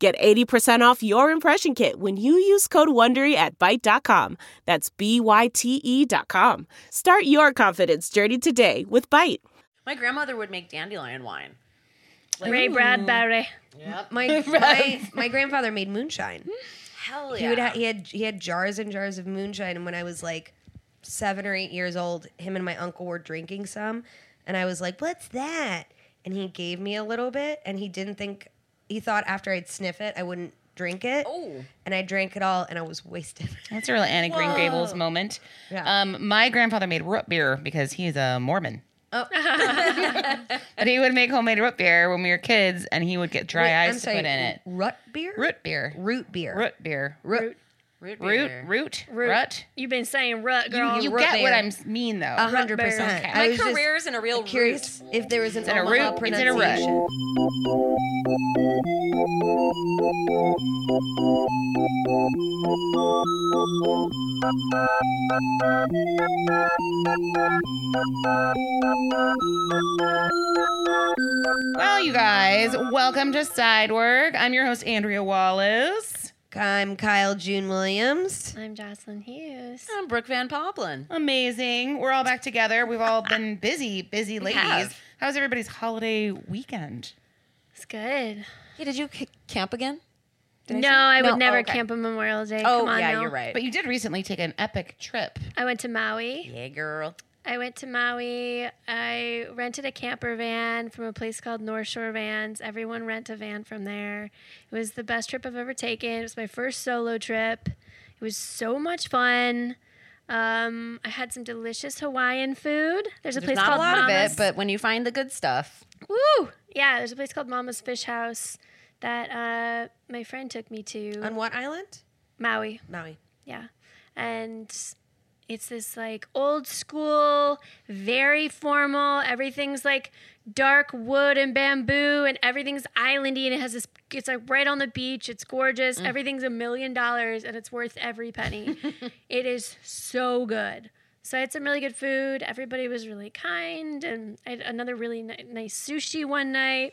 Get 80% off your impression kit when you use code WONDERY at Byte.com. That's B-Y-T-E dot com. Start your confidence journey today with Byte. My grandmother would make dandelion wine. Ray mm. Bradbury. Yep. My, my my grandfather made moonshine. Hell He would ha- he had he had jars and jars of moonshine, and when I was like seven or eight years old, him and my uncle were drinking some, and I was like, "What's that?" And he gave me a little bit, and he didn't think he thought after I'd sniff it, I wouldn't drink it. Oh. and I drank it all, and I was wasted. That's a real Anne of Green Gables moment. Yeah. Um, my grandfather made root beer because he's a Mormon. Oh. but he would make homemade root beer when we were kids, and he would get dry Wait, ice I'm to sorry, put in it. Root beer. Root beer. Root beer. Root beer. Root. Root Root. beer. Root. Root. Rut. You've been saying rut, You, girl. you root get what. I mean though. A hundred percent. My was just career's in a real curious root. if there was an in a Omaha root, it's in a root. pronunciation. Well, you guys, welcome to Sidework. I'm your host Andrea Wallace. I'm Kyle June Williams. I'm Jocelyn Hughes. I'm Brooke Van Poplin. Amazing. We're all back together. We've all been busy, busy ladies. have. How's everybody's holiday weekend? It's good. Hey, did you c- camp again? Did no, say- I would No, never okay. camp on Memorial Day. Oh, Come on yeah, now. you're right. But you did recently take an epic trip. I went to Maui. yeah, girl. I went to Maui. I rented a camper van from a place called North Shore Vans. Everyone rent a van from there. It was the best trip I've ever taken. It was my first solo trip. It was so much fun. Um, I had some delicious Hawaiian food. There's a There's place not a lot Mama's. of it, but when you find the good stuff, Woo! Yeah, there's a place called Mama's Fish House that uh, my friend took me to. On what island? Maui. Maui. Yeah. And it's this like old school, very formal. Everything's like dark wood and bamboo, and everything's islandy, and it has this. It's like right on the beach. It's gorgeous. Mm. Everything's a million dollars, and it's worth every penny. it is so good. So I had some really good food. Everybody was really kind, and I had another really ni- nice sushi one night.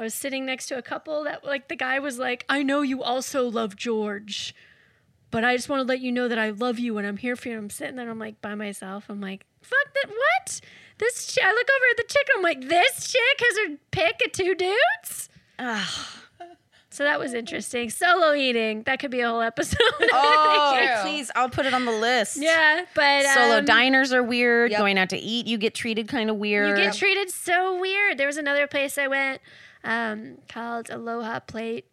I was sitting next to a couple that like the guy was like, "I know you also love George." But I just want to let you know that I love you and I'm here for you. I'm sitting there, and I'm like by myself. I'm like, fuck that. What? This. Ch-? I look over at the chick. I'm like, this chick has her pick of two dudes. So that was interesting. Solo eating. That could be a whole episode. oh, please, I'll put it on the list. yeah, but Solo um, diners are weird. Yep. Going out to eat, you get treated kind of weird. You get treated so weird. There was another place I went um, called Aloha Plate,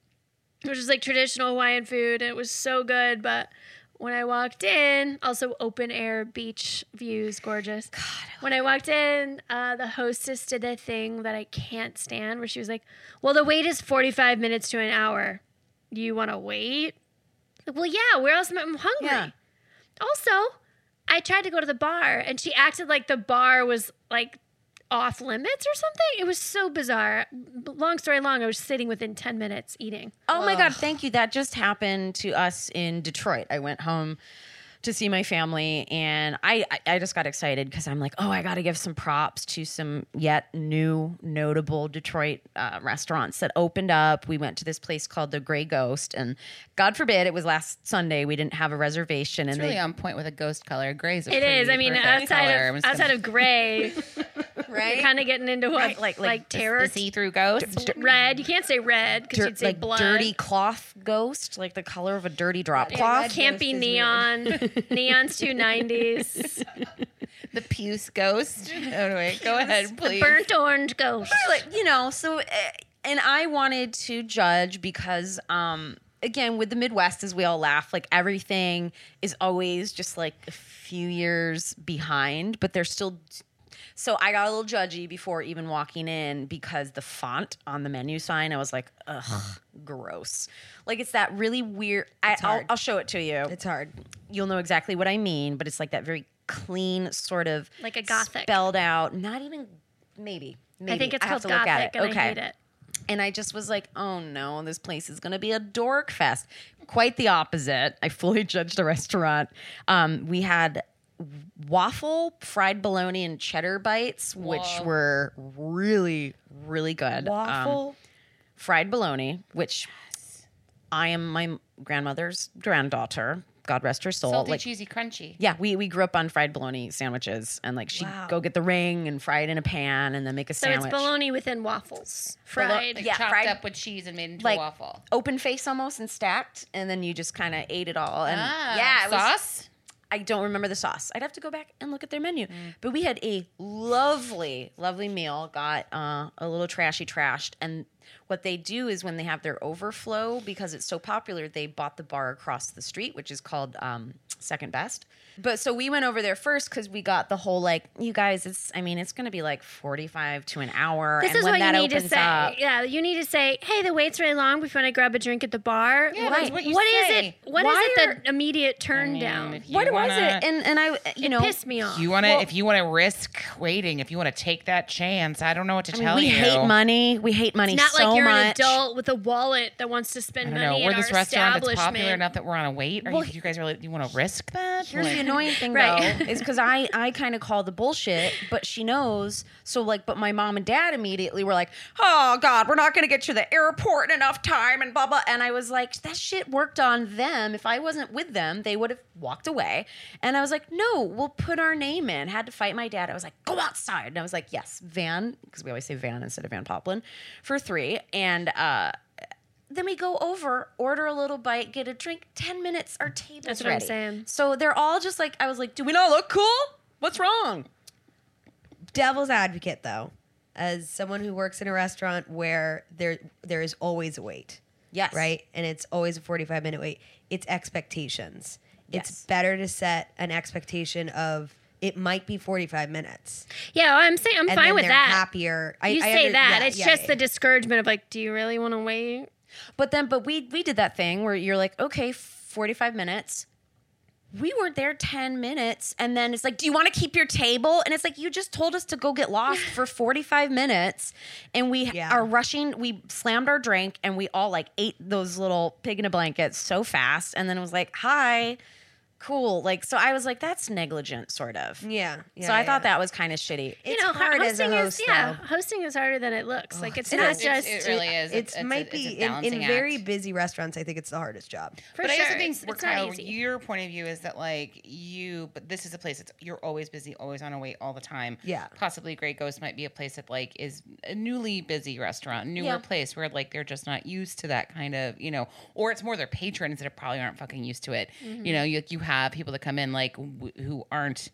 which is like traditional Hawaiian food, and it was so good. But when I walked in, also open air beach views, gorgeous. God, when I walked in, uh, the hostess did a thing that I can't stand, where she was like, "Well, the wait is forty-five minutes to an hour. Do you want to wait?" Like, well, yeah. Where else am I? I'm hungry. Yeah. Also, I tried to go to the bar and she acted like the bar was like off limits or something. It was so bizarre. Long story long, I was sitting within 10 minutes eating. Oh my God, thank you. That just happened to us in Detroit. I went home to see my family and I, I, I just got excited because I'm like, oh, I got to give some props to some yet new notable Detroit uh, restaurants that opened up. We went to this place called the Gray Ghost and God forbid it was last Sunday. We didn't have a reservation It's and really they, on point with a ghost color. Gray's a It is. I mean, outside color. Of outside gonna- of gray, right? kind of getting into what Right, like like- like, like terror. the see-through ghost. red. You can't say red because Dir- you'd say like blood. dirty cloth ghost, like the color of a dirty drop Yeah, cloth. red Can't be neon. Neon's two nineties. the puce ghost. Anyway, go ahead, please. Burnt orange ghost. like you know so uh, and i wanted to judge because um again with the midwest as we all laugh like everything is always just like a few years behind but they're still So I got a little judgy before even walking in because the font on the menu sign, I was like, ugh, gross. Like it's that really weird. I, I'll, hard. I'll show it to you. It's hard. You'll know exactly what I mean, but it's like that very clean sort of Like a Gothic. spelled out. Not even maybe. Maybe I think it's have called to look Gothic, at it. and okay. I hate it. And I just was like, oh no, this place is going to be a dork fest. Quite the opposite. I fully judged the restaurant. Um, we had waffle, fried bologna, and cheddar bites, which were really, really good. Um, Waffle. fried bologna, which I am my grandmother's granddaughter. God rest her soul. Salty, like, cheesy, crunchy. yeah, we, we grew up on fried bologna sandwiches, and like she'd Wow. go get the ring and fry it in a pan, and then make a So sandwich. So it's bologna within waffles, fried. Like Yeah, chopped fried- up with cheese and made into like a waffle. open face almost and stacked, and then you just kind of ate it all. And Ah, yeah, it was- sauce. I don't remember the sauce. I'd have to go back and look at their menu. Mm. But we had a lovely, lovely meal. Got uh, a little trashy trashed, and what they do is when they have their overflow because it's so popular, they bought the bar across the street, which is called um, Second Best. But so we went over there first because we got the whole like, you guys, it's. I mean, it's going to be like forty-five to an hour. This and is when what you that need to say. up, Yeah, you need to say, "Hey, the wait's really long. We want to grab a drink at the bar." Yeah, that's what you What is say. it? What is Why it? are- The immediate turn I mean, down. if you what was wanna- it? And and I, you It know, pissed me off. You want to, Well- if you want to risk waiting, if you want to take that chance, I don't know what to I mean, tell we you. hate money. We hate money It's not so like you're much. an adult with a wallet that wants to spend money know. We're this our restaurant that's popular enough that we're on a wait. Are Well, you, you guys really? You want to risk that? Here's Like- the annoying thing Right. though, is because I I kind of call the bullshit, but she knows. So like, but my mom and dad immediately were like, "Oh God, we're not gonna get to the airport in enough time," and blah blah. And I was like, that shit worked on them. If I wasn't with them, they would have walked away. And I was like, no, we'll put our name in. Had to fight my dad. I was like, go outside, and I was like, yes, Van, because we always say Van instead of Van Poplin, for three, and. uh then we go over, order a little bite, get a drink. Ten minutes, our table's That's what I'm ready. saying. So they're all just like, I was like, do we not look cool? What's wrong? devil's advocate though as someone who works in a restaurant where there there is always a wait Yes. right and it's always a 45 minute wait it's expectations Yes. it's better to set an expectation of it might be 45 minutes Yeah, I'm saying I'm and fine with that. happier I, you I say under- that. yeah, it's yeah, just yeah. the discouragement of like, do you really want to wait? But then, but we we did that thing where you're like, okay, 45 minutes. We weren't there 10 minutes. And then it's like, do you want to keep your table? And it's like, you just told us to go get lost for 45 minutes. And we are rushing. We slammed our drink and we all like ate those little pig in a blanket so fast. And then it was like, hi, cool. Like, so I was like, that's negligent, sort of. yeah, yeah so I yeah. thought that was kind of shitty. You know, hard as a hosting host, is yeah, though. hosting is harder than it looks. like it's it not is. just It really is. it's, It's- might it's a- it's a be in, in balancing very busy restaurants i think it's the hardest job for but sure. I also think it's, we're it's not easy. your point of view is that like you, but this is a place that's you're always busy, always on a wait all the time. Yeah. Possibly Gray Ghost might be a place that like is a newly busy restaurant, newer Yeah. place where like they're just not used to that kind of you know, or it's more their patrons that probably aren't fucking used to it. Mm-hmm. You know, you you have people that come in like w- who aren't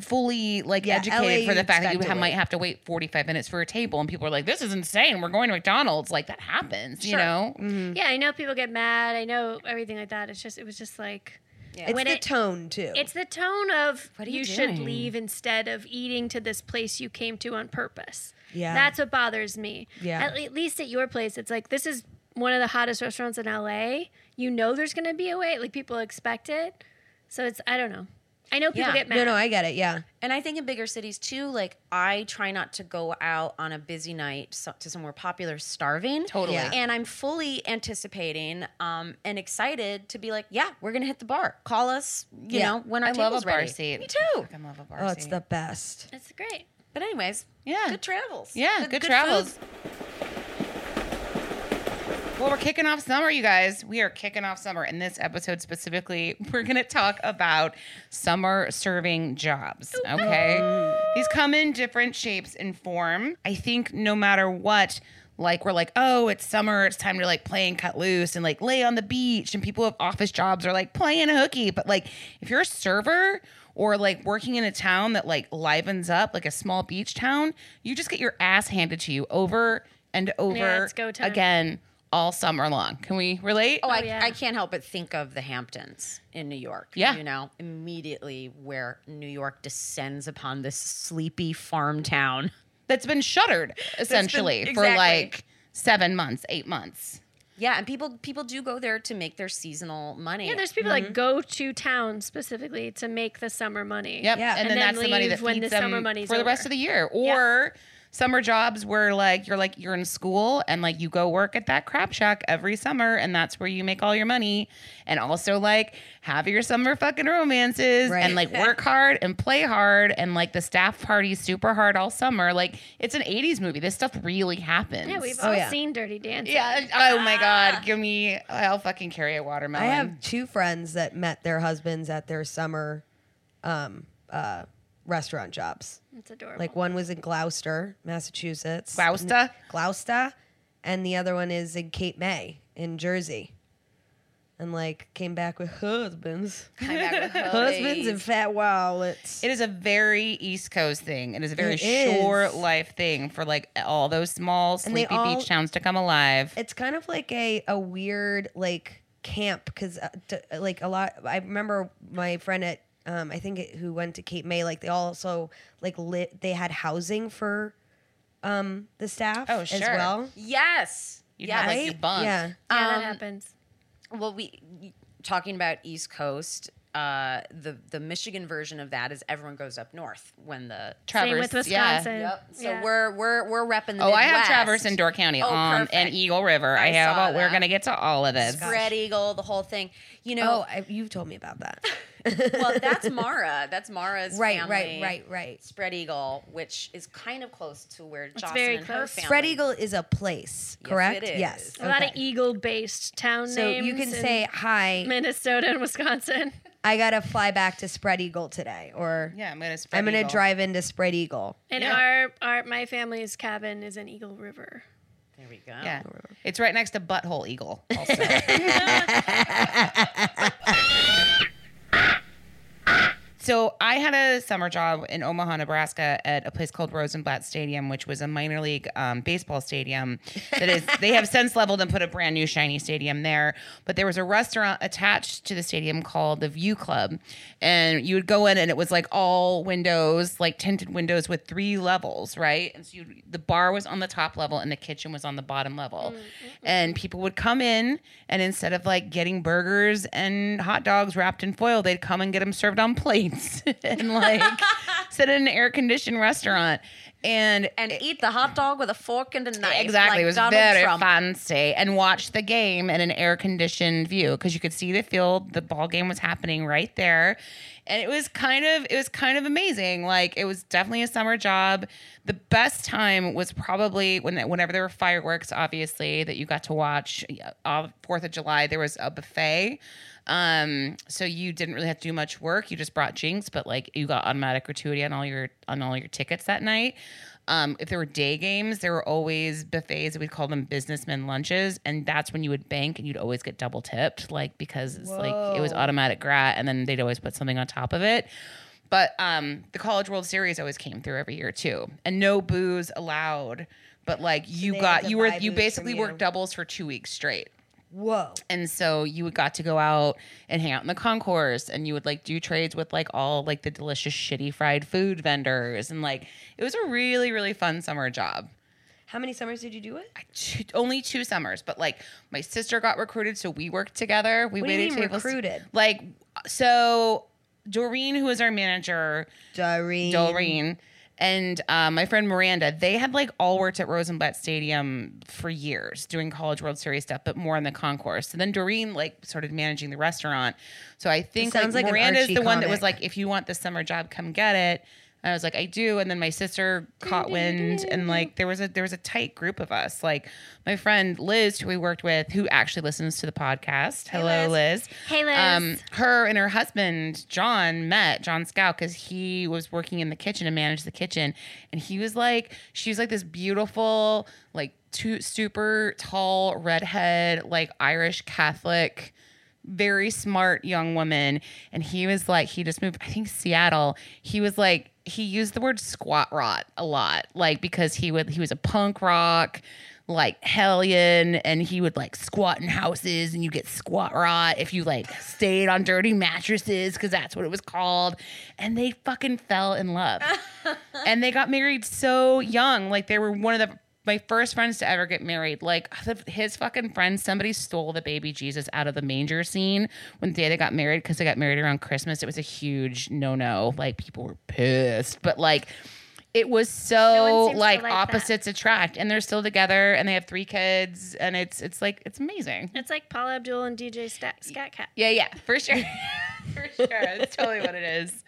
fully like Yeah, educated LA for the fact that you ha- might have to wait 45 minutes for a table and people are like this is insane we're going to mcdonald's like that happens you Sure. know mm-hmm. Yeah, I know people get mad. I know everything like that. It's just it was just like it's When the it- tone too it's the tone of What you, you should leave instead of eating to this place you came to on purpose. Yeah. That's what bothers me. Yeah. At, at least at your place, it's like this is one of the hottest restaurants in LA. You know there's gonna be a wait. Like people expect it. So it's I don't know. I know people Yeah. get mad. no no i get it yeah And I think in bigger cities too, like I try not to go out on a busy night so, to somewhere popular starving. Totally. Yeah. And I'm fully anticipating um, and excited to be like, yeah, we're gonna hit the bar. Call us, you Yeah. know, when our i love table's a bar ready. seat Me too. i love a bar oh seat it's the best It's great. But anyways, Yeah. good travels. Yeah, good, travels. Well, we're kicking off summer, you guys. We are kicking off summer. In this episode specifically, we're going to talk about summer serving jobs. Okay. These come in different shapes and form. I think no matter what, like we're like, oh, it's summer, it's time to like play and cut loose and like lay on the beach. And people with office jobs are like playing a hooky. But like if you're a server or like working in a town that like livens up, like a small beach town, you just get your ass handed to you over and over it's go time. again all summer long. Can we relate? Oh, I, yeah. I can't help but think of the Hamptons in New York. Yeah. You know, immediately where New York descends upon this sleepy farm town. That's been shuttered essentially for exactly. like seven months, eight months. Yeah, and people people do go there to make their seasonal money. Yeah, there's people Mm-hmm. like go to town specifically to make the summer money. Yep. Yeah. And, And then, then that's the money that leave when the them summer money's for the rest of the year. Or summer jobs where like you're like you're in school and like you go work at that crap shack every summer and that's where you make all your money. And also like have your summer fucking romances Right. and like work hard and play hard and like the staff parties super hard all summer. Like it's an 80s movie. This stuff really happens. Yeah, we've Oh, all yeah. seen Dirty Dancing. Yeah. Oh my God. Give me, I'll fucking carry a watermelon. I have two friends that met their husbands at their summer um, uh, restaurant jobs. It's adorable. Like one was in Gloucester, Massachusetts. Gloucester? Gloucester. And the other one is in Cape May in Jersey. And like came back with husbands. Come back with Husbands and fat wallets. It is a very East Coast thing. It is a very It is. short life thing for like all those small And they sleepy all- beach towns to come alive. it's kind of like a, a weird like camp because uh, t- like a lot i remember my friend at um, i think it, who went to cape may like they also like lit they had housing for um, the staff Oh, as well Yes. You'd yes. have like your bunk. yeah yeah, that um, happens. Well, we talking about East Coast. Uh, the the Michigan version of that is everyone goes up north when the Same with Traverse, yeah. Wisconsin. Yep. So Yeah. we're we're we're repping the Oh, I have Traverse and Door County Oh, um, and. Eagle River. I, I have. saw All, we're gonna get to all of this. Spread Eagle, the whole thing. You know, oh I, you've told me about that well, that's Mara. That's Mara's right family. right right right Spread Eagle, which is kind of close to where Jocelyn very and her close. family. spread eagle is a place Yes, correct it is. yes A lot of eagle-based town so names. you can say hi Minnesota and Wisconsin. i gotta fly back to spread eagle today or Yeah, I'm gonna. Spread i'm gonna Eagle. drive into spread eagle And Yeah. our, our my family's cabin is in Eagle River. There we go. Yeah, it's right next to Butthole Eagle. Also. So I had a summer job in Omaha, Nebraska, at a place called Rosenblatt Stadium, which was a minor league um, baseball stadium. That is, they have since leveled and put a brand new shiny stadium there. But there was a restaurant attached to the stadium called the View Club, and you would go in, and it was like all windows, like tinted windows with three levels, right? And so you, the bar was on the top level, and the kitchen was on the bottom level, mm, mm, and mm. people would come in, and instead of like getting burgers and hot dogs wrapped in foil, they'd come and get them served on plates and like sit in an air conditioned restaurant. And And eat the hot dog with a fork and a knife. exactly, like it was Donald very Trump. fancy. And watch the game in an air conditioned view because you could see the field. The ball game was happening right there, and it was kind of it was kind of amazing. Like it was definitely a summer job. The best time was probably when whenever there were fireworks, obviously that you got to watch. Uh, Fourth of July, there was a buffet. Um, so you didn't really have to do much work. You just brought jinx, but like you got automatic gratuity on all your on all your tickets that night. Um, if there were day games, there were always buffets. We'd call them businessmen lunches, and that's when you would bank and you'd always get double tipped, like because it's like it was automatic grat, and then they'd always put something on top of it. But um, the College World Series always came through every year too, and no booze allowed. But like you got, you were you basically worked doubles for two weeks straight. Whoa And so you would got to go out and hang out in the concourse and you would like do trades with like all like the delicious shitty fried food vendors and like it was a really really fun summer job. how many summers did you do it Two, only two summers, but like my sister got recruited so we worked together. We What do you waited mean tables. recruited? Like so Doreen who was our manager, Doreen. Doreen and uh, my friend Miranda, they had like all worked at Rosenblatt Stadium for years doing College World Series stuff, but more in the concourse. And then Doreen like started managing the restaurant. So I think sounds like, like Miranda's the one that was like, if you want the summer job, come get it. And I was like, I do. And then my sister caught wind, and like there was a there was a tight group of us. Like my friend Liz, who we worked with, who actually listens to the podcast. Hello, Liz. Hey, Liz. Um, her and her husband John met John Scout because he was working in the kitchen and managed the kitchen, and he was like, she was like this beautiful, like two super tall redhead, like Irish Catholic very smart young woman and he was like he just moved i think seattle he was like he used the word squat rot a lot like because he would he was a punk rock like hellion and he would like squat in houses and you get squat rot if you like stayed on dirty mattresses because that's what it was called and they fucking fell in love. And they got married so young like they were one of the my first friends to ever get married like his fucking friends somebody stole the baby jesus out of the manger scene when the day they got married because they got married around christmas. It was a huge no-no. Like people were pissed but like it was so to like, like that. opposites attract and they're still together and they have three kids and it's it's like it's amazing. It's like Paula Abdul and DJ Stat- Skat Kat. yeah yeah for sure. For sure. That's totally what it is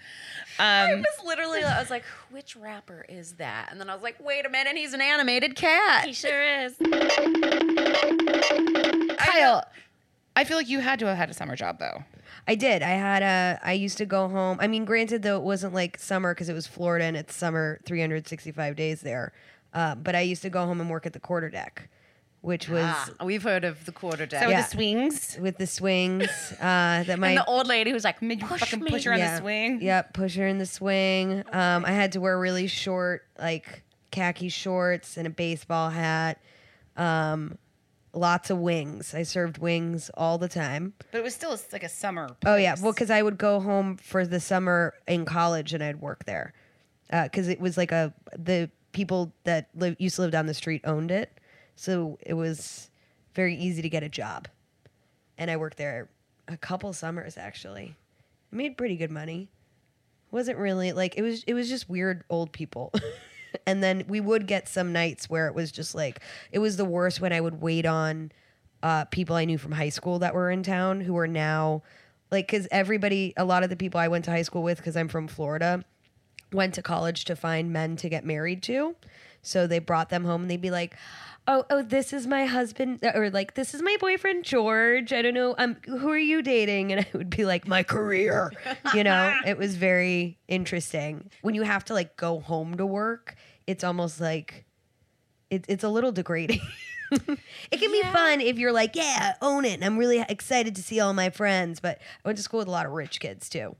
I um was literally, I was like, which rapper is that? And then I was like, wait a minute, he's an animated cat. He sure is. kyle i feel like you had to have had a summer job though I did. I had a. I used to go home. I mean, granted, though, it wasn't like summer because it was Florida and it's summer 365 days there. Uh, but I used to go home and work at the quarter deck, which was Ah, we've heard of the quarter deck. so Yeah. the swings with the swings. Uh, that my and the old lady who's like, made you push fucking me. push her on Yeah. the swing Yep, push her in the swing. Um, I had to wear really short, like khaki shorts and a baseball hat. Um, lots of wings. I served wings all the time. but it was still like a summer Oh yeah, well, because I would go home for the summer in college and I'd work there, because it was like a the people that live, used to live down the street owned it, so it was very easy to get a job, and I worked there a couple summers actually. I made pretty good money. wasn't really like it was. It was just weird old people. and then we would get some nights where it was just like it was the worst when I would wait on uh, people I knew from high school that were in town who are now like because everybody a lot of the people I went to high school with because I'm from Florida went to college to find men to get married to. So they brought them home and they'd be like, "Oh, oh, this is my husband or like this is my boyfriend George. I don't know. Um who are you dating?" And I would be like, "My career." You know, it was very interesting. When you have to like go home to work, it's almost like it, it's a little degrading. it can be fun if you're like, yeah, own it. And I'm really excited to see all my friends. But I went to school with a lot of rich kids too.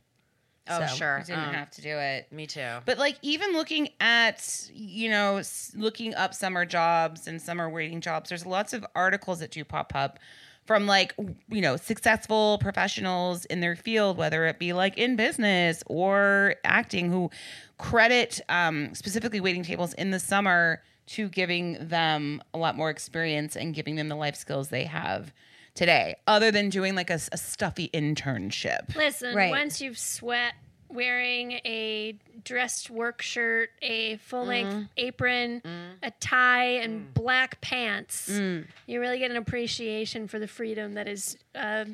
Oh, So, sure. you didn't Um, have to do it Me too. But like even looking at you know looking up summer jobs and summer waiting jobs, there's lots of articles that do pop up from like you know successful professionals in their field, whether it be like in business or acting, who credit um, specifically waiting tables in the summer to giving them a lot more experience and giving them the life skills they have today, other than doing like a stuffy internship. Listen, Right. once you've sweat wearing a dressed work shirt, a full length Mm-hmm. apron, a tie, and Mm. black pants, you really get an appreciation for the freedom that is uh,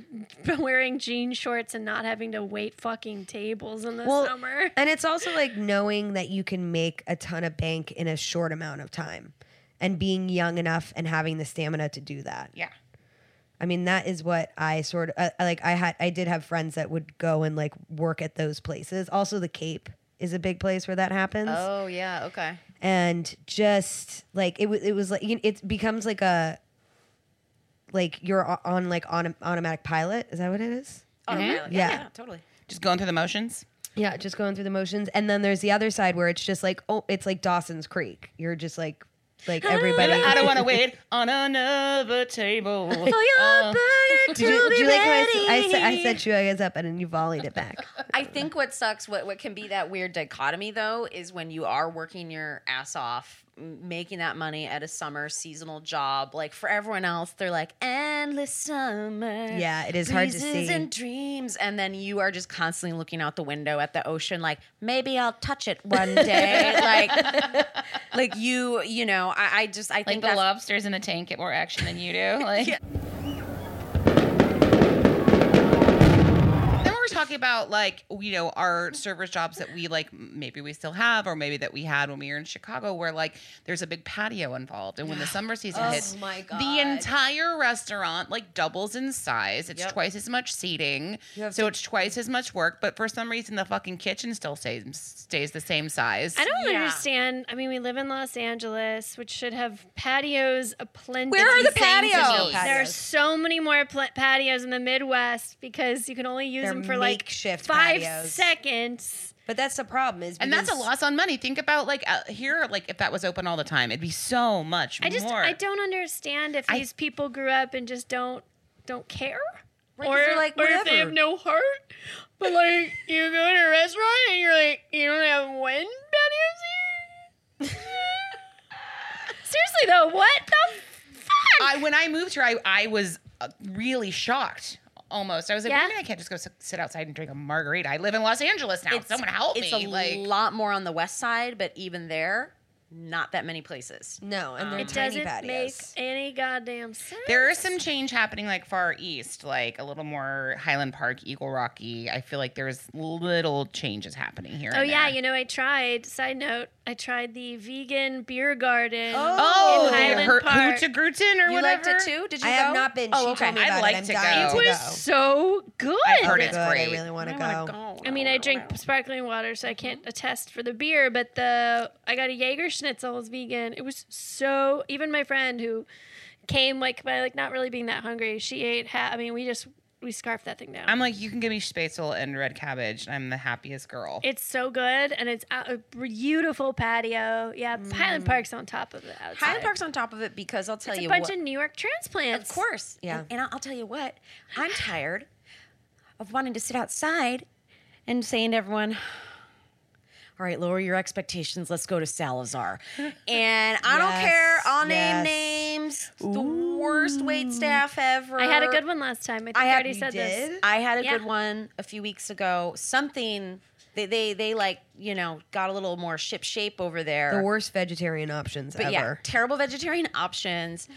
wearing jean shorts and not having to wait fucking tables in the summer. And it's also like knowing that you can make a ton of bank in a short amount of time and being young enough and having the stamina to do that. Yeah. I mean, that is what I sort of uh, like. I had, I did have friends that would go and like work at those places. Also, the Cape is a big place where that happens. Oh, yeah. Okay. and just like it was it was like you know, it becomes like a like you're on like on automatic pilot is that what it is Automatic. Yeah. yeah, totally. Just going through the motions. yeah just going through the motions and then there's the other side where it's just like oh it's like dawson's creek you're just like like everybody I don't want to wait on another table. Oh, did you, did you like how I, s- I, said, I set you guys up and then you volleyed it back. I think what sucks, what what can be that weird dichotomy though, is when you are working your ass off, m- making that money at a summer seasonal job. Like for everyone else, they're like endless summer. Yeah, it is hard to breezes see. and dreams, and then you are just constantly looking out the window at the ocean, like maybe I'll touch it one day. like, like you, you know, I, I just I like think the lobsters in the tank get more action than you do. Like. Then talking about like you know our mm-hmm. servers jobs that we like maybe we still have or maybe that we had when we were in Chicago where like there's a big patio involved and when the summer season Oh hits my the entire restaurant like doubles in size it's Yep. twice as much seating have so it's twice as much work but for some reason the fucking kitchen still stays stays the same size I don't Yeah. understand. I mean, we live in Los Angeles, which should have patios aplenty. Where are the Things. patios? There are so many more pl- patios in the Midwest because you can only use They're them for like like shift five patios. seconds. But that's the problem is And that's a loss on money. Think about like uh, here, like if that was open all the time, it'd be so much more. I just more. I don't understand if I- these people grew up and just don't don't care. Right, they're like, or if they have no heart. But like you go to a restaurant and you're like, you don't have one patios here? Seriously though, what the fuck? I when I moved here, I I was uh, really shocked. Almost, I was like, Yeah. "What do you I can't just go sit outside and drink a margarita?" I live in Los Angeles now. Someone help me. it's a like, lot more on the west side, but even there, not that many places. no, and they're um, it tiny doesn't make any goddamn sense. There is some change happening like far east, like a little more Highland Park, Eagle Rocky. I feel like there's little changes happening here. Oh and yeah, there. you know I tried. Side note, I tried the vegan beer garden. Oh, in Highland her, Park. Hootagruten or You whatever. liked it too? Did you I go? have not been. Oh, she okay. told me I'd like it. I'm to go. It was so good. I've heard Good. it's I great. really want to I go. wanna go. I mean, I drink sparkling water, so I can't attest for the beer. But the I got a Jaeger Schnitzel was vegan. It was so. Even my friend who came like by like not really being that hungry, she ate. Ha- I mean, we just we scarfed that thing down. I'm like, you can give me spatzel and red cabbage. I'm the happiest girl. it's so good, and it's a beautiful patio. Yeah, mm. Highland Park's on top of it. outside. Highland Park's on top of it because I'll tell It's a you bunch what. of New York transplants. Of course. Yeah. And, and I'll, I'll tell you what, I'm tired of wanting to sit outside and saying to everyone, all right, lower your expectations. Let's go to Salazar. And I don't care. I'll yes. name names. The worst wait mm. staff ever. I had a good one last time. I think I, I had- already you said this. I had a Yeah. good one a few weeks ago. Something they they they like you know got a little more ship shape over there. The worst vegetarian options But yeah, ever. terrible vegetarian options.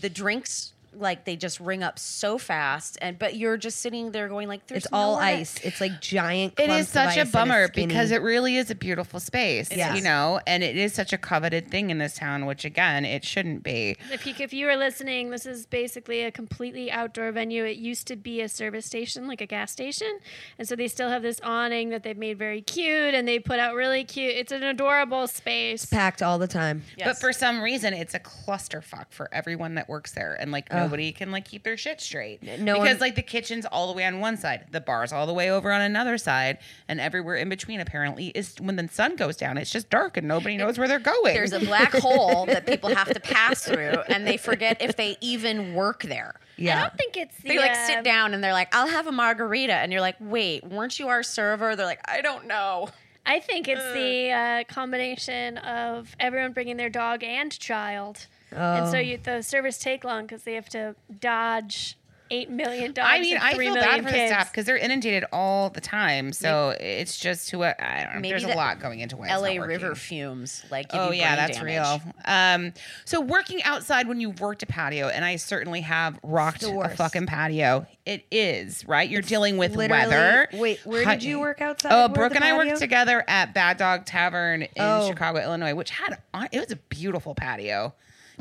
The drinks like they just ring up so fast, and but you're just sitting there going like, "There's It's all nowhere to- ice. It's like giant. it is clumps of such ice a bummer skinny- because it really is a beautiful space, Yes. you know, and it is such a coveted thing in this town, which again, it shouldn't be. If you if you were listening, this is basically a completely outdoor venue. It used to be a service station, like a gas station, and so they still have this awning that they've made very cute, and they put out really cute. It's an adorable space. it's packed all the time. Yes. But for some reason, it's a clusterfuck for everyone that works there, and like nobody can like keep their shit straight. no because one- like the kitchen's all the way on one side, the bar's all the way over on another side, and everywhere in between apparently is when the sun goes down, it's just dark and nobody knows where they're going. there's a black hole that people have to pass through, and they forget if they even work there. Yeah. I don't think it's the They like uh, sit down and they're like, "I'll have a margarita," and you're like, "Wait, weren't you our server?" They're like, "I don't know." I think it's the uh, combination of everyone bringing their dog and child, and so Oh. you, the service take long because they have to dodge eight million dogs. I mean, and I feel million bad for the staff because they're inundated all the time. So it's just who I don't know. Maybe There's a lot going into why it's L.A. river fumes, like Oh you yeah, that's damage. real. Um, so working outside when you've worked a patio, and I certainly have rocked a fucking patio. It is right. You're dealing with weather. wait, where did you work outside? Oh, Brooke the and I worked together at Bad Dog Tavern in Oh. Chicago, Illinois, which had it was a beautiful patio.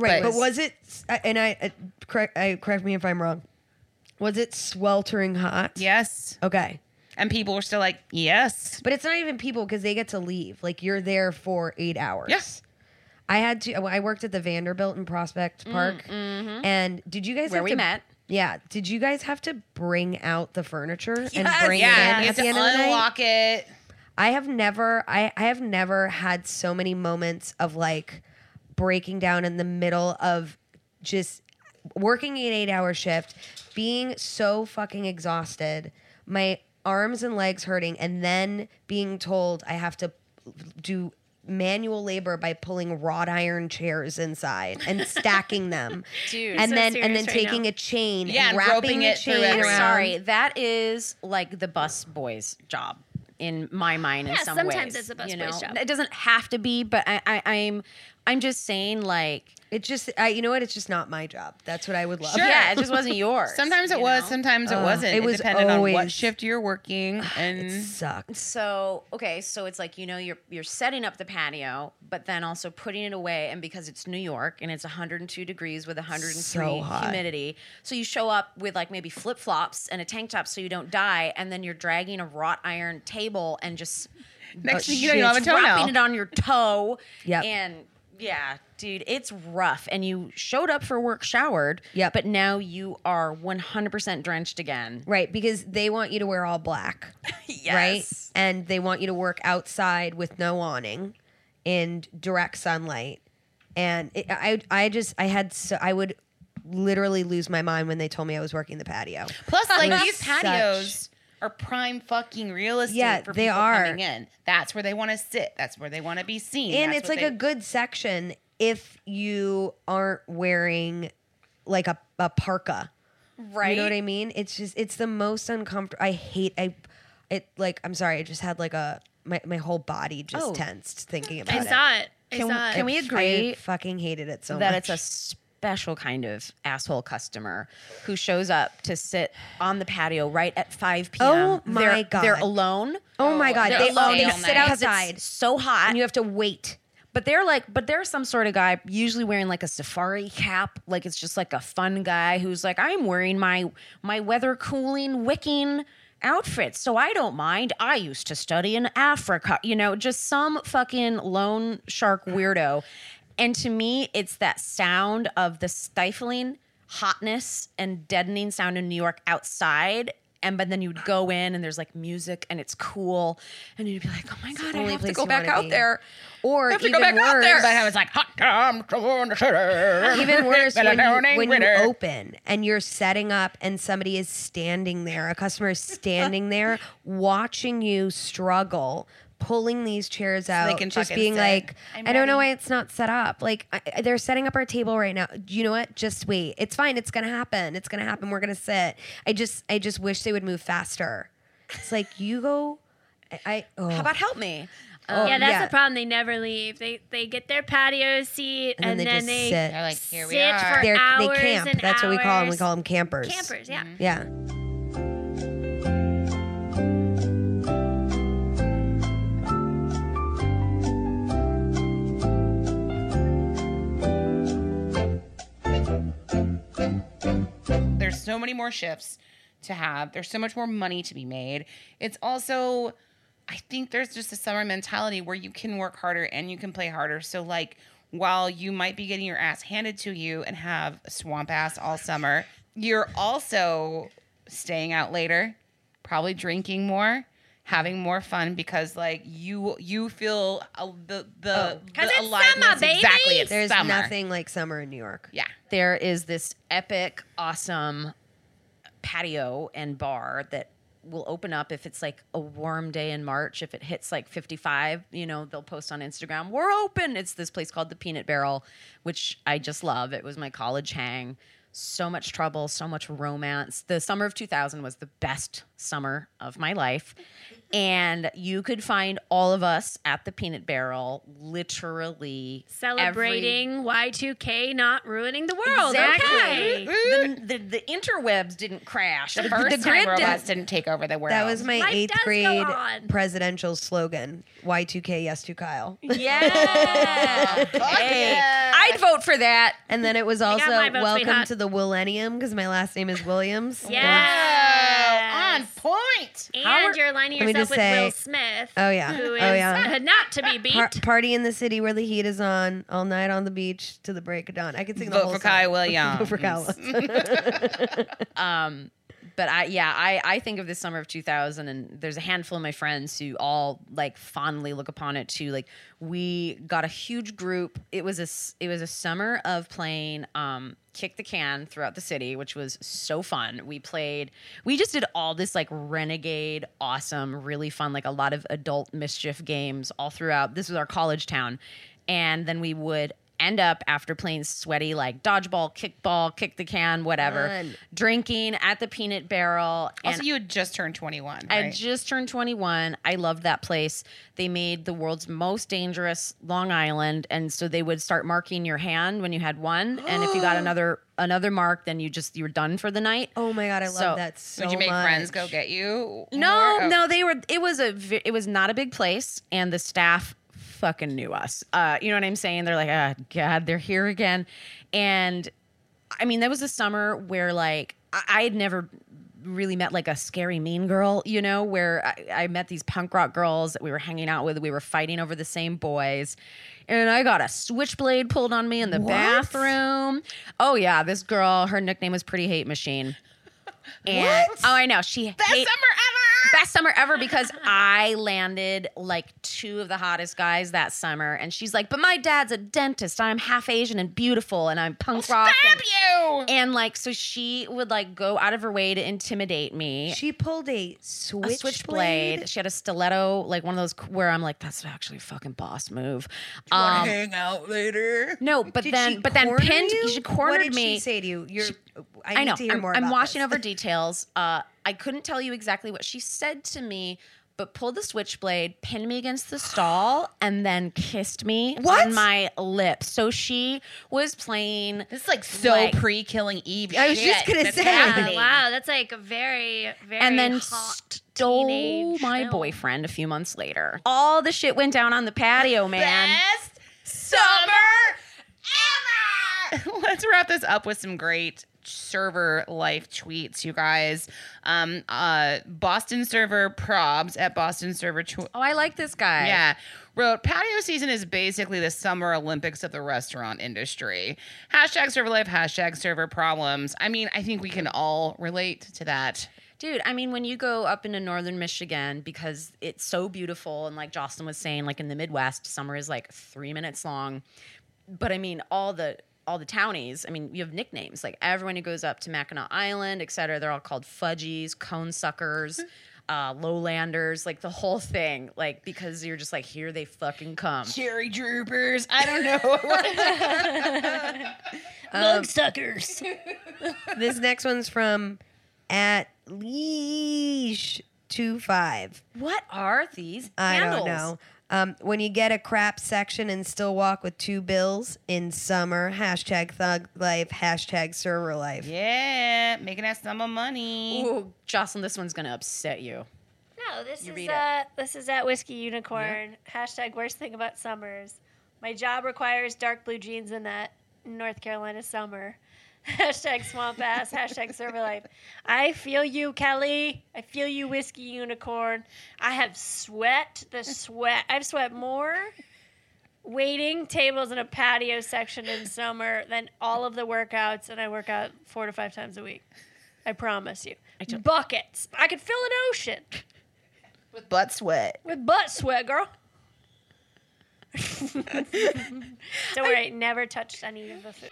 Right, But- but, was it? And I uh, correct. I correct me if I'm wrong. Was it sweltering hot? Yes, Okay, and people were still like, yes. but it's not even people because they get to leave. Like you're there for eight hours. Yes. I had to. I worked at the Vanderbilt in Prospect Park, and did you guys Mm, Where have we to- met. Yeah. Did you guys have to bring out the furniture and bring Yeah, it in at the end of the night? unlock it. I have never I, I have never had so many moments of like breaking down in the middle of just working an eight hour shift, being so fucking exhausted, my arms and legs hurting, and then being told I have to do manual labor by pulling wrought iron chairs inside and stacking them. Dude, and so then and then right taking now. a chain Yeah, and and wrapping roping the it through chain everything. around. Sorry, that is like the bus boy's job in my mind in some sometimes ways. it's a bus you know? It doesn't have to be, but I, I, I'm I'm just saying like It just I, you know what? It's just not my job. That's what I would love. Sure. yeah, it just wasn't yours. Sometimes it you was, know? sometimes it Uh, wasn't. it It, was depended on what always- shift you're working. And It sucked. So okay, so it's like you know you're you're setting up the patio, but then also putting it away, and because it's New York and it's 102 degrees with 103 So hot. humidity, so you show up with like maybe flip flops and a tank top so you don't die, and then you're dragging a wrought iron table and just next thing you know, you have a dropping toenail. it on your toe, Yep. and Yeah, dude, it's rough. And you showed up for work showered. yeah, But now you are 100% drenched again. Right, because they want you to wear all black. Yes. Right? And they want you to work outside with no awning in direct sunlight. And it, I I just I had so I would literally lose my mind when they told me I was working the patio. Plus, like was these such- patios are prime fucking real estate Yeah, for they people are. coming in. That's where they want to sit. That's where they want to be seen. and That's it's like they- a good section if you aren't wearing like a, a parka. Right. You know what I mean? It's just it's the most uncomfortable. I hate I it like I'm sorry. I just had like a my, my whole body just Oh. tensed thinking about I it. saw it. I Can- saw it. can we agree I fucking hated it so that much. it's a special kind of asshole customer who shows up to sit on the patio right at 5 p.m. Oh my they're, God. They're alone. oh my god! they're They, alone they all sit night. 'Cause outside It's so hot. and you have to wait. But they're like, but there's some sort of guy usually wearing like a safari cap, like it's just like a fun guy who's like, I'm wearing my my weather cooling wicking outfit, so I don't mind. I used to study in Africa, you know, just some fucking lone shark weirdo. And to me, it's that sound of the stifling hotness and deadening sound in New York outside. And but then you'd go in and there's like music and it's cool, and you'd be like, "Oh my god, I have to go back out be. there." Or have to even go back worse, out there. But I was like, hot times to go in the city. even worse when, you, when you open and you're setting up and somebody is standing there a customer is standing there watching you struggle pulling these chairs out can just being sit. like I'm i don't know why it's not set up like I, I- they're setting up our table right now you know what just wait it's fine it's gonna happen it's gonna happen we're gonna sit i just i just wish they would move faster it's like you go i, I oh. How about help me? Oh, um, yeah, that's yeah. the problem. They never leave. They they get their patio seat And and, then they then they sit. They're like, here we sit are. for They're, hours they camp and that's what we call them we call them campers campers. Yeah. Mm-hmm. yeah There's so many more shifts to have. There's so much more money to be made. It's also, I think there's just a summer mentality where you can work harder and you can play harder. So, like, while you might be getting your ass handed to you and have a swamp ass all summer, you're also staying out later, probably drinking more. Having more fun because like you you feel uh, the the, 'Cause the it's aliveness summer, baby! exactly it's there's summer. nothing like summer in new york yeah There is this epic, awesome patio and bar that will open up if it's like a warm day in March. If it hits like 55, you know, they'll post on Instagram, we're open. It's this place called the Peanut Barrel, which I just love. It was my college hang. So much trouble, so much romance. The summer of 2000 was the best summer of my life. And you could find all of us at the Peanut Barrel literally every- Celebrating Y2K not ruining the world. Exactly. Okay. The, the, the interwebs didn't crash. the The, first the time grid robots didn't. didn't take over the world That was my Life eighth grade presidential slogan. Y2K, yes to Kyle. Yeah. hey, yeah. I'd vote for that. And then it was also my vote, welcome sweetheart. to the Millennium because my last name is Williams. Yeah. on point. And Howard- you're lining Let me yourself just with say- Will Smith. Oh, yeah. Who is Oh, yeah. not to be beat. Par- party in the city where the heat is on, all night on the beach to the break of dawn. I could sing the Vote whole for song. Kai Williams. Vote for Kyle. Um, but I, yeah, I, I think of this summer of 2000, and there's a handful of my friends who all like fondly look upon it too. Like we got a huge group. It was a, it was a summer of playing um, kick the can throughout the city, which was so fun. We played, we just did all this like renegade, awesome, really fun, like a lot of adult mischief games all throughout. This was our college town, and then we would end up after playing sweaty like dodgeball, kickball, kick the can, whatever, Fun. drinking at the peanut barrel. And Also, you had just turned 21, I right? just turned 21. I loved that place. They made the world's most dangerous Long Island, and so they would start marking your hand when you had one, and if you got another another mark, then you just you were done for the night. oh my God, I love So- that so Would you make much. friends go get you? No. Oh. no, they were. It was a. It was not a big place, and the staff fucking knew us. Uh, you know what I'm saying? They're like, ah, God, they're here again, and I mean, that was a summer where like I, I had never really met like a scary mean girl, you know, where I, I met these punk rock girls that we were hanging out with. We were fighting over the same boys. And I got a switchblade pulled on me in the bathroom. Oh, yeah. This girl, her nickname was Pretty Hate Machine. And oh, I know. She Best hate- summer ever. best summer ever because I landed like two of the hottest guys that summer. And she's like, but my dad's a dentist. I'm half Asian and beautiful and I'm punk rock. Stab and, you. and like, so she would like go out of her way to intimidate me. She pulled a switchblade. She had a stiletto, like one of those where I'm like, that's actually a fucking boss move. Um, hang out later. no, but Did then, she but then pinned. you? She cornered what did me. She say to you, "You're." I, I need know. to hear I'm, more. I'm about washing this. over details. Uh, I couldn't tell you exactly what she said to me, but pulled the switchblade, pinned me against the stall, and then kissed me What? on my lips. So she was playing. This is like so Like- pre-killing Eve. I was just gonna that's say. happening. wow, that's like a very, very and then hot stole my film. boyfriend a few months later. All the shit went down on the patio, man. Best summer ever. Let's wrap this up with some great server life tweets, you guys. Um, uh, Boston server probs at Boston server. Tw- Oh, I like this guy. yeah. Wrote patio season is basically the summer Olympics of the restaurant industry. Hashtag server life, hashtag server problems. I mean, I think we can all relate to that. Dude, I mean, when you go up into northern Michigan, because it's so beautiful, and like Jocelyn was saying, like in the Midwest, summer is like three minutes long. But I mean, all the all the townies, I mean, you have nicknames. Like everyone who goes up to Mackinac Island, et cetera, they're all called fudgies, cone suckers, uh, lowlanders, like the whole thing. Like because you're just like, here they fucking come. Cherry droopers. I don't know. Mug suckers. This next one's from at leash two five. What are these I handles? don't know. Um, when you get a crap section and still walk with two bills in summer, hashtag thug life, hashtag server life. yeah, making that summer money. Ooh, Jocelyn, this one's gonna upset you. No, this You is read it. uh, this is at whiskey unicorn. Hashtag worst thing about summers. My job requires dark blue jeans in that North Carolina summer. Hashtag swamp ass. hashtag server life. I feel you, Kelly. I feel you, whiskey unicorn. I have sweat. The sweat. I've sweat more waiting tables in a patio section in summer than all of the workouts, and I work out four to five times a week. I promise you. don't- Buckets. I could fill an ocean With butt sweat. with butt sweat, girl. Don't worry, I never touched any of the food.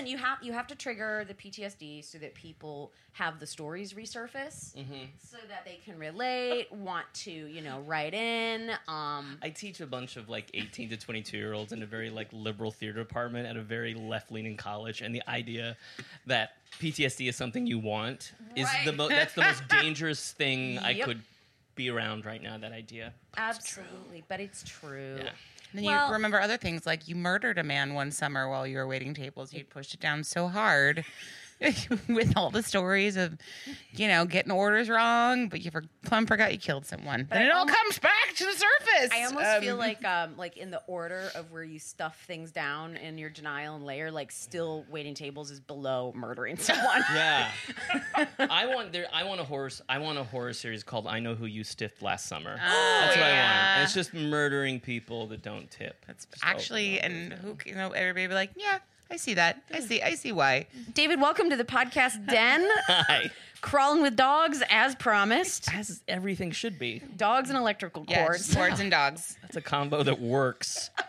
Listen, you have you have to trigger the PTSD so that people have the stories resurface, so that they can relate, want to you know write in. Um, I teach a bunch of like 18 to 22 year olds in a very like liberal theater department at a very left leaning college, and the idea that PTSD is something you want is the Right. mo- that's the most dangerous thing I could be around right now. That idea. absolutely, but it's true. Yeah. And then Well- you remember other things like you murdered a man one summer while you were waiting tables. You'd pushed it down so hard with all the stories of, you know, getting orders wrong, but you for, plumb forgot you killed someone. But I it all almost- comes back to the surface. I almost Um, feel like um, like in the order of where you stuff things down in your denial and layer, like still waiting tables is below murdering someone. Yeah, I want there. I want a horror. I want a horror series called "I Know Who You Stiffed Last Summer." That's what I want. yeah. And it's just murdering people that don't tip. That's Just actually, and over who you know, everybody be like, yeah, I see that. I see. I see why. David, welcome to the podcast den. Hi. Crawling with dogs, as promised. As everything should be. Dogs and electrical Yeah, cords. just words and dogs. That's a combo that works.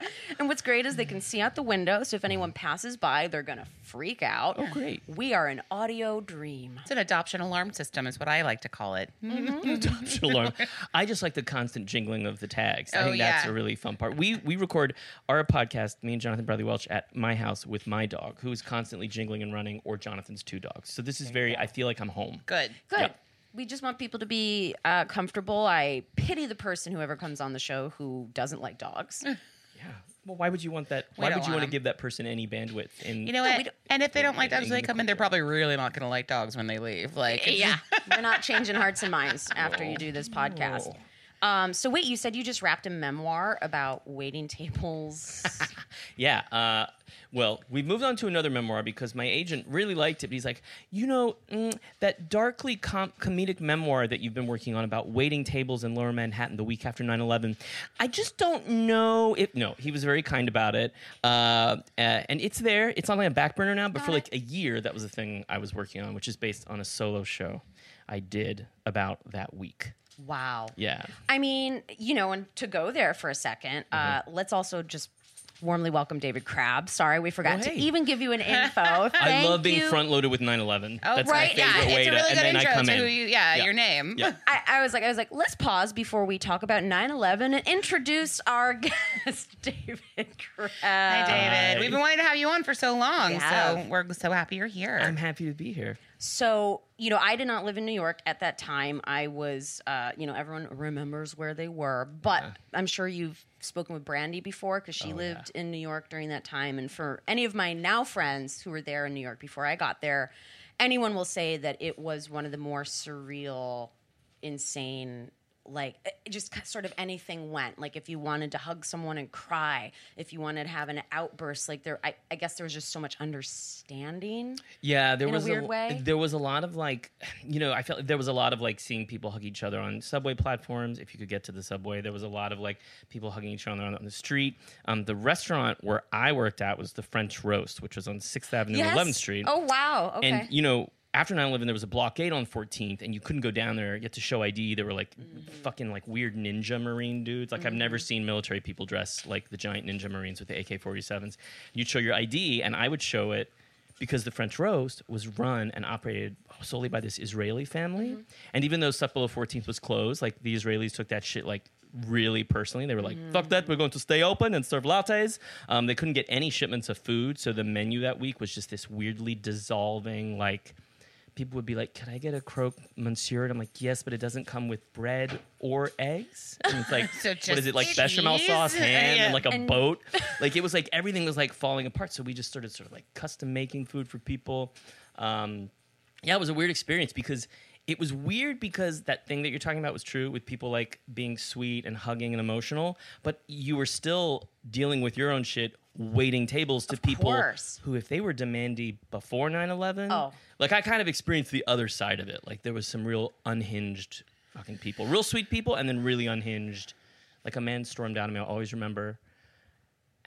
And what's great is they can see out the window, so if anyone passes by, they're gonna freak out. Oh, great. We are an audio dream. It's an adoption alarm system, is what I like to call it. adoption alarm. I just like the constant jingling of the tags. I Oh, think that's yeah. a really fun part. We we record our podcast, me and Jonathan Bradley Welch, at my house with my dog, who is constantly jingling and running, or Jonathan's two dogs. So this is very. I feel like I'm home. Good. Good. Yep. We just want people to be uh, comfortable. I pity the person whoever comes on the show who doesn't like dogs. Yeah. Well, why would you want that? We Why don't would you want want to 'em. give that person any bandwidth? In You know what? And if they don't like dogs when they come in, they're probably really not going to like dogs when they leave. Like, it's yeah, we're not changing hearts and minds after you do this podcast. Um, so wait, you said you just wrapped a memoir about waiting tables. Yeah. Uh, well, we've moved on to another memoir because my agent really liked it. But he's like, you know, mm, that darkly com- comedic memoir that you've been working on about waiting tables in Lower Manhattan the week after 9 11. I just don't know if. No, he was very kind about it. Uh, uh, and it's there. It's on my back burner now. But for like a year, that was the thing I was working on, which is based on a solo show I did about that week. Wow. Yeah. I mean, you know, and to go there for a 2nd uh, Mm-hmm. let's also just warmly welcome David Crabb. Sorry, we forgot Oh, to even give you an info. I love being you. front loaded with 9 11. Oh, That's right, my yeah, favorite it's way a to. really and good then intro I come to in. who you, yeah, Yeah. your name. Yeah. I, I was like, I was like, let's pause before we talk about 9-11 and introduce our guest, David Crabb. Hi, David. Hi. We've been wanting to have you on for so long, We so we're so happy you're here. I'm happy to be here. So, you know, I did not live in New York at that time. I was, uh, you know, everyone remembers where they were, but I'm sure you've spoken with Brandy before because she lived in New York during that time. And for any of my now friends who were there in New York before I got there, anyone will say that it was one of the more surreal, insane. Like it just sort of anything went. Like if you wanted to hug someone and cry, if you wanted to have an outburst, like there, I, I guess there was just so much understanding. Yeah, there In a was weird way? There was a lot of like, you know, I felt there was a lot of like seeing people hug each other on subway platforms. If you could get to the subway, there was a lot of like people hugging each other on, on the street. Um, the restaurant where I worked at was the French Roast, which was on Sixth Avenue, and 11th Street. Oh wow. Okay. And you know, after 9/11, there was a blockade on 14th, and you couldn't go down there. You had to show ID. There were like Mm-hmm. fucking like weird ninja marine dudes. Like I've never seen military people dress like the giant ninja marines with the AK-47s. You'd show your ID, and I would show it because the French roast was run and operated solely by this Israeli family. Mm-hmm. And even though Stuff Below 14th was closed, like the Israelis took that shit like really personally. They were like, fuck that, we're going to stay open and serve lattes. Um, they couldn't get any shipments of food. So the menu that week was just this weirdly dissolving, like, people would be like, "Can I get a croque monsieur?" And I'm like, "Yes, but it doesn't come with bread or eggs." And it's like, So what just is it like cheese? bechamel sauce, ham, Yeah. and like a And- boat? Like it was like everything was like falling apart. So we just started sort of like custom making food for people. Um, yeah, it was a weird experience because it was weird because that thing that you're talking about was true with people like being sweet and hugging and emotional, but you were still dealing with your own shit, waiting tables to people course. who, if they were demanding before 9 11, Oh. like I kind of experienced the other side of it. Like there was some real unhinged fucking people, real sweet people, and then really unhinged. Like a man stormed out of me, I'll always remember.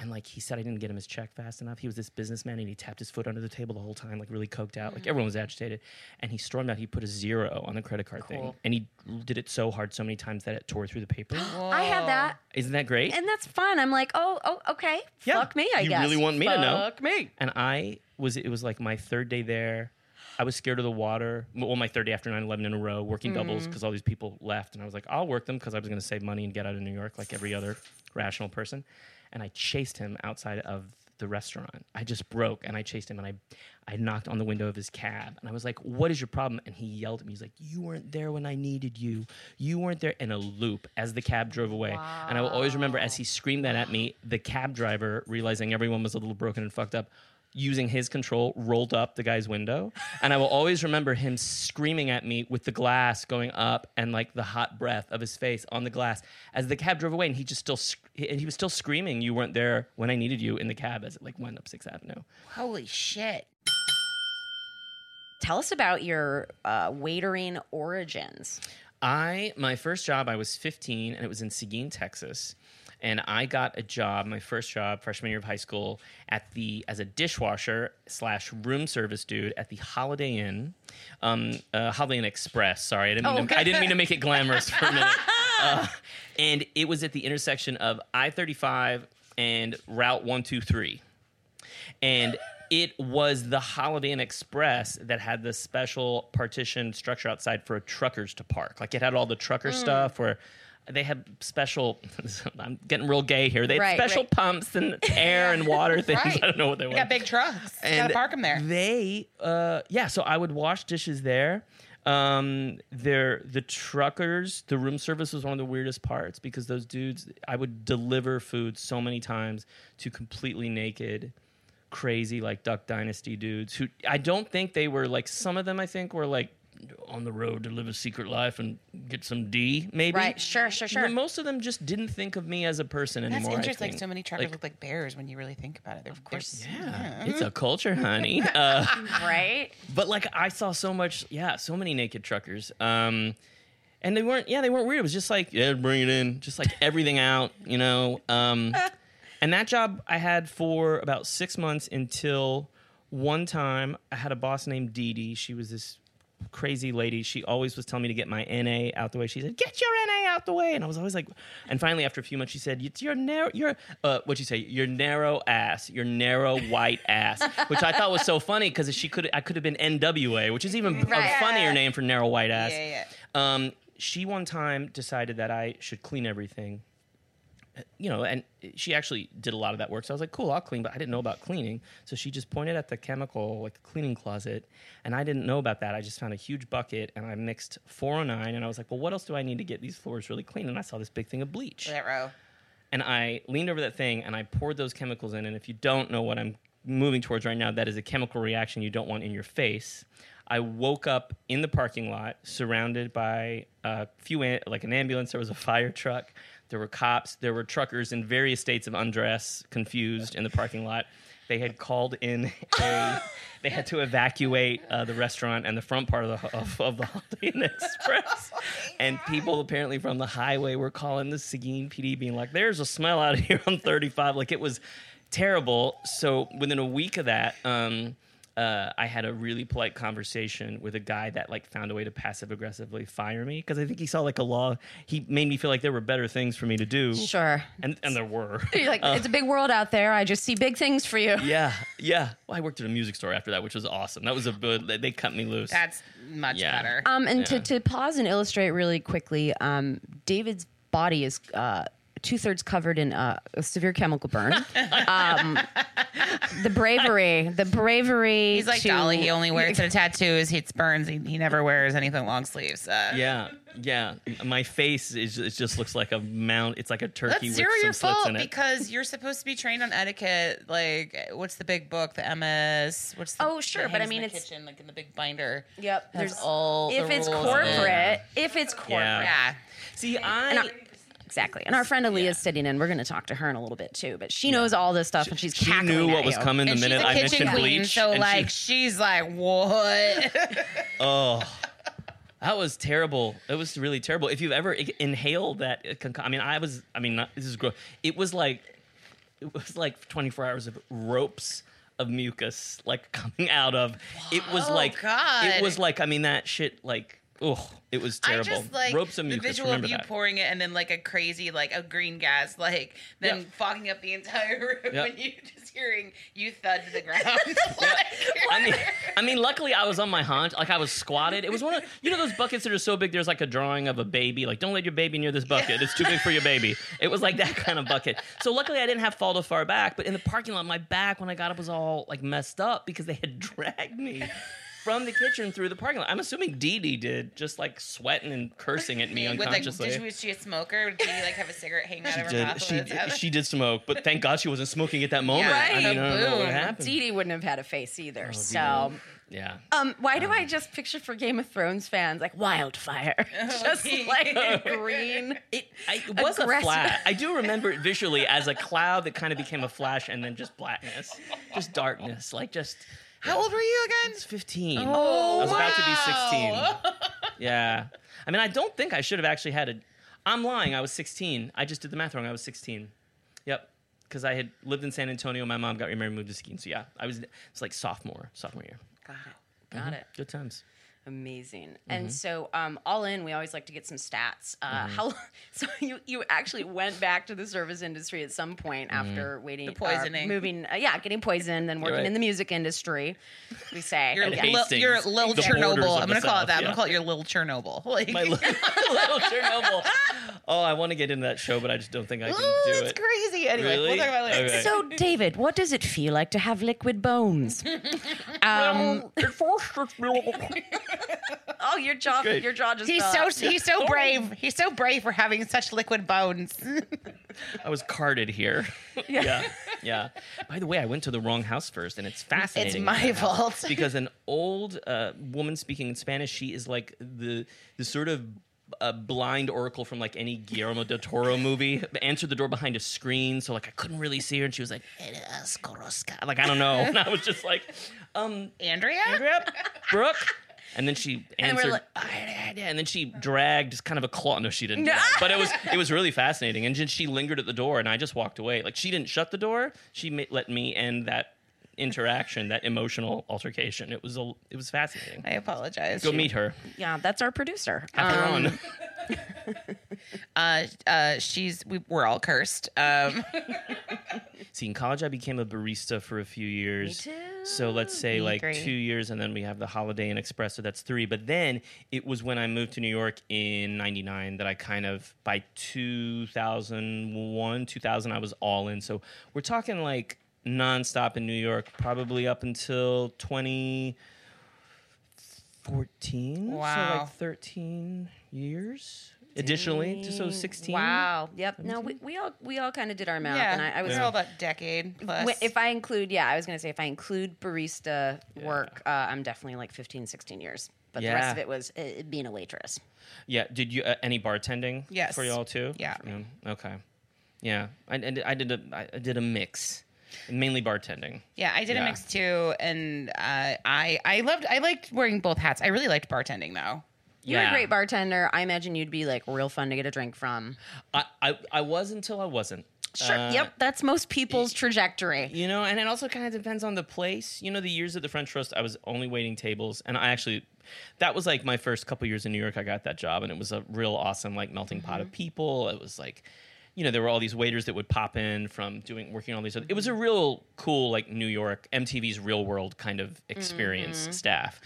And like he said, I didn't get him his check fast enough. He was this businessman, and he tapped his foot under the table the whole time, like really coked out. Like mm-hmm. everyone was agitated, and he stormed out. He put a zero on the credit card thing, and he did it so hard, so many times that it tore through the paper. I had that, Isn't that great? and that's fun. I'm like, oh, oh, okay. Yeah. Fuck me, I guess. You guess. really want me to know? Fuck me. And I was, it was like my third day there. I was scared of the water. Well, my third day after 9 11 in a row, working doubles mm-hmm. because all these people left. And I was like, I'll work them because I was going to save money and get out of New York like every other rational person. And I chased him outside of the restaurant. I just broke and I chased him and I, I knocked on the window of his cab and I was like, What is your problem? And he yelled at me. He's like, You weren't there when I needed you. You weren't there in a loop as the cab drove away. And I will always remember as he screamed that at me, the cab driver, realizing everyone was a little broken and fucked up, using his control, rolled up the guy's window. And I will always remember him screaming at me with the glass going up and like the hot breath of his face on the glass as the cab drove away. And he just still, sc- and he was still screaming, You weren't there when I needed you in the cab as it like went up Sixth Avenue. Holy shit. Tell us about your uh, waitering origins. I my first job I was 15 and it was in Seguin, Texas. And I got a job, my first job, freshman year of high school, at the as a dishwasher slash room service dude at the Holiday Inn, um, uh, Holiday Inn Express. Sorry, I didn't mean to, I didn't mean to make it glamorous for a minute. Uh, and it was at the intersection of I thirty five and Route one two three and it was the Holiday Inn Express that had the special partition structure outside for truckers to park. Like it had all the trucker Mm. stuff where they had special. I'm getting real gay here. They had Right, special right. pumps and air and water things. Right. I don't know what they were. got big trucks. Gotta park them there. They, uh, yeah. So I would wash dishes there. Um, they're the truckers. The room service was one of the weirdest parts because those dudes. I would deliver food so many times to completely naked, crazy like Duck Dynasty dudes who I don't think they were like. Some of them I think were like on the road to live a secret life and get some D, maybe. Right. Sure, sure, sure. But most of them just didn't think of me as a person That's anymore. I interesting. Like think. so many truckers Like, look like bears when you really think about it. They're, of course. Yeah, it's a culture, honey. Uh, right? but like I saw so much, yeah, so many naked truckers. Um, and they weren't, yeah, they weren't weird. It was just like, yeah, bring it in, just like everything out, you know. Um, and that job I had for about six months until one time I had a boss named Dee Dee. She was this crazy lady. She always was telling me to get my NA out the way. She said, "Get your NA out the way," and I was always like. And finally, after a few months, she said, "It's your narrow, your uh, what'd you say? Your narrow ass, your narrow white ass," which I thought was so funny because she could, I could have been NWA, which is even Right. a funnier name for narrow white ass. Yeah, Um, she one time decided that I should clean everything. You know, and she actually did a lot of that work. So I was like, cool, I'll clean, but I didn't know about cleaning. So she just pointed at the chemical, like the cleaning closet, and I didn't know about that. I just found a huge bucket and I mixed 409, and I was like, well, what else do I need to get these floors really clean? And I saw this big thing of bleach That row. and I leaned over that thing and I poured those chemicals in. And if you don't know what I'm moving towards right now, that is a chemical reaction you don't want in your face. I woke up in the parking lot, surrounded by a few, like an ambulance. There was a fire truck. There were cops. There were truckers in various states of undress, confused in the parking lot. They had called in a. they had to evacuate uh, the restaurant and the front part of the of, of the Holiday Inn Express. and people apparently from the highway were calling the Seguin PD, being like, "There's a smell out here on 35." Like it was terrible. So within a week of that, um, uh, I had a really polite conversation with a guy that like found a way to passive aggressively fire me because I think he saw like a law. He made me feel like there were better things for me to do. Sure. And and there were. You're like, it's a big world out there. I just see big things for you. yeah, yeah. Well, I worked at a music store after that, which was awesome. That was a good. they- They cut me loose. That's much Yeah. better. Um, and to, to pause and illustrate really quickly, um, David's body is uh, two thirds covered in uh, a severe chemical burn. um, the bravery, the bravery. He's like to, Dolly. He only wears the tattoos. He burns. He, he never wears anything long sleeves. Uh, yeah, yeah. My face is it just looks like a mount. It's like a turkey That's with zero some your slits fault in it. because you're supposed to be trained on etiquette. Like, what's the big book? The MS. What's the, Oh, sure, that but I hangs in mean, the it's- kitchen, like in the big binder. Yep. Has There's all if the it's rules in it. corporate, if it's corporate. Yeah. Yeah. See, I. And I- Exactly. And our friend Aaliyah's sitting in. We're going to talk to her in a little bit too, but she knows all this stuff and she's she knew at what was coming the and minute I mentioned queen, bleach. so like she, she's like, what? oh, that was terrible. It was really terrible. If you've ever inhaled that, I mean, I was. I mean, this is gross. It was like, it was like 24 hours of ropes of mucus like coming out of. It was Oh, like, God. it was like. I mean, that shit like. Oh, it was terrible. I just like ropes of the visual Remember of you that. pouring it and then like a crazy like a green gas like then Yeah. fogging up the entire room Yeah. and you just hearing you thud to the ground. Yeah. I mean, I mean, luckily I was on my haunch, like I was squatted. It was one of you know those buckets that are so big. There's like a drawing of a baby. Like, don't let your baby near this bucket. It's too big for your baby. It was like that kind of bucket. So luckily I didn't have fall too far back. But in the parking lot, my back when I got up was all like messed up because they had dragged me. From the kitchen through the parking lot. I'm assuming Dee Dee did, just like sweating and cursing at me with like, unconsciously. did she, was she a smoker? Did she like have a cigarette hanging out of her did, mouth? she, while it's out? she did smoke, but thank God she wasn't smoking at that moment. Yeah, I mean, I don't know what boom. happened. Dee Dee wouldn't have had a face either. Oh, so, Yeah. um, why do I just picture for Game of Thrones fans like wildfire, just like green? It, I, it was Aggressive. a flash. I do remember it visually as a cloud that kind of became a flash and then just blackness, just darkness, like just. How old were you again? It's 15. Oh, I was about to be 16. Yeah. I mean, I don't think I should have actually had a. I'm lying. I was 16. I just did the math wrong. I was 16. Yep. Because I had lived in San Antonio. My mom got remarried, moved to Seguin. So yeah, I was. It's like sophomore, sophomore year. Got it. Got mm-hmm. it. Good times. Amazing. Mm-hmm. And so, um, all in, we always like to get some stats. Uh, How? So you you actually went back to the service industry at some point after waiting, The poisoning. uh, moving, uh, yeah, getting poisoned, then working right. in the music industry. We say, You're, yeah. Hastings, little, you're little the Chernobyl. I'm gonna call South, it that. I'm gonna call it your little Chernobyl. Like, My little, little Chernobyl. Oh, I want to get into that show, but I just don't think I can Ooh, do it's it. It's crazy. Anyway, Really? we'll talk about it later. Okay. So, David, what does it feel like to have liquid bones? um, oh, your jaw, great. your jaw just. He's fell so out. he's so brave. He's so brave for having such liquid bones. I was carded here. yeah. yeah. By the way, I went to the wrong house first, and it's fascinating. It's my fault. because an old uh, woman speaking in Spanish, she is like the the sort of a blind oracle from like any Guillermo del Toro movie. Answered the door behind a screen, so like I couldn't really see her, and she was like, "Eres Koroska." Like I don't know, and I was just like, um, Andrea? Andrea, Brooke. And then she And we're answered, like- and then she dragged kind of a claw. No, she didn't. But it was it was really fascinating. And then she lingered at the door, and I just walked away. Like she didn't shut the door. She let me end that interaction, that emotional altercation. It was a, it was fascinating. I apologize. Go meet her. Yeah, that's our producer. Have her Um, on. Uh, uh, she's we, we're all cursed. Um, See, in college, I became a barista for a few years. too. So let's say Me like two years, and then we have the Holiday Inn Express, so that's three. But then it was when I moved to New York in '99 that I kind of by 2001, 2000, I was all in. So we're talking like nonstop in New York, probably up until 2014. So Wow. like 13 years. Additionally, to so 16. Wow. Yep. No, we, we all we all kind of did our math, yeah, and I, I was we're all about decade plus. If I include, yeah, I was going to say if I include barista work, uh, I'm definitely like 15, 16 years. But the rest of it was uh, being a waitress. Yeah. Did you uh, any bartending? Yes. For y'all too. Yeah. Okay. Yeah. I, I I did a I did a mix, mainly bartending. yeah, I did Yeah. a mix too, and uh, I I loved I liked wearing both hats. I really liked bartending though. You're Yeah. a great bartender. I imagine you'd be like real fun to get a drink from. I, I I was until I wasn't. Sure. Uh, yep. That's most people's trajectory. You know, and it also kind of depends on the place. You know, the years at the French Roast, I was only waiting tables, and I actually, that was like my first couple years in New York. I got that job, and it was a real awesome like melting pot of people. It was like, you know, there were all these waiters that would pop in from doing working on all these. Other, it was a mm-hmm. real cool like New York MTV's Real World kind of mm-hmm. experience staff.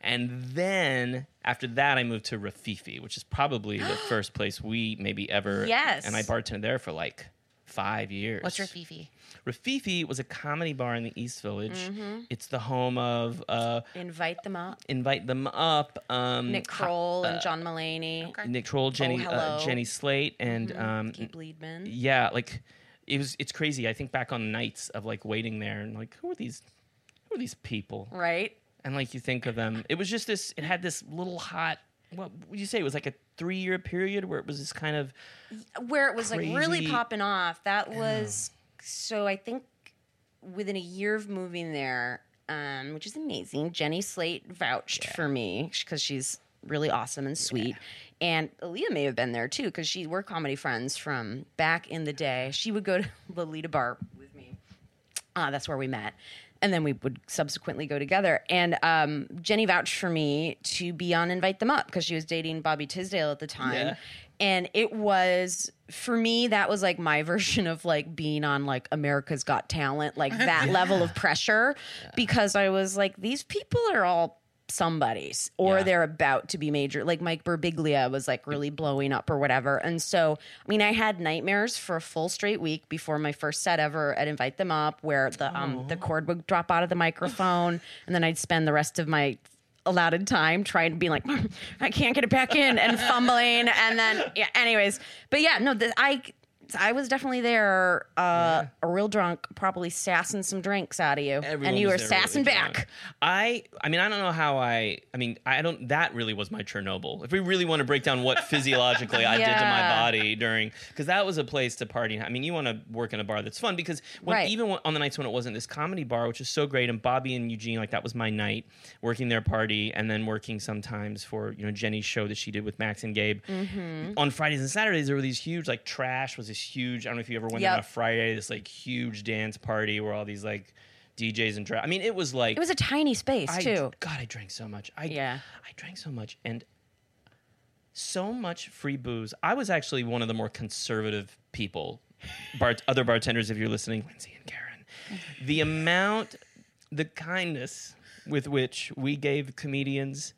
And then after that, I moved to Rififi, which is probably the first place we maybe ever. Yes. And I bartended there for like five years. What's your fifi? Rififi was a comedy bar in the East Village. Mm-hmm. It's the home of uh, Invite them up. Invite Them Up, um, Nick Kroll and John Mulaney. Nick Troll, Jenny, hello. Mm-hmm. uh, Jenny Slate, and um, Gabe Liedman. yeah, like it was. It's crazy. I think back on nights of like waiting there and like who are these? Who are these people? Right? And like you think of them, it was just this. It had this little hot. What would you say? It was like a three-year period where it was this kind of where it was like really popping off. That was so I think within a year of moving there, um, which is amazing. Jenny Slate vouched for me because she's really awesome and sweet. And Aaliyah may have been there too because she we're comedy friends from back in the day. She would go to Lolita Bar with me. Uh, that's where we met. And then we would subsequently go together. And um, Jenny vouched for me to be on Invite Them Up because she was dating Bobby Tisdale at the time. Yeah. And it was, for me, that was like my version of like being on like America's Got Talent, like that level of pressure. Because I was like, these people are all somebody's or Yeah. they're about to be major. Like mike birbiglia was like really blowing up or whatever. And so i mean i had nightmares for a full straight week before my first set ever at invite them up where the um the cord would drop out of the microphone and then i'd spend the rest of my allotted time trying to be like i can't get it back in and fumbling and then yeah anyways. But yeah no the, i I was definitely there, uh, a real drunk, probably sassing some drinks out of you, Everyone and you were really sassing drunk. back. I I mean I don't know how I I mean I don't that really was my Chernobyl. If we really want to break down what physiologically I did to my body during because that was a place to party. I mean you want to work in a bar that's fun because when, Right. even on the nights when it wasn't this comedy bar which is so great and Bobby and Eugene like that was my night working their party and then working sometimes for you know Jenny's show that she did with Max and Gabe Mm-hmm. on Fridays and Saturdays there were these huge like trash was this huge I don't know if you ever went there on a Friday this like huge dance party where all these like DJs and dra- I mean it was like It was a tiny space I, too. God, I drank so much. I, Yeah. I drank so much and so much free booze. I was actually one of the more conservative people, bar- other bartenders, if you're listening, Lindsay and Karen. The amount, the kindness with which we gave comedians,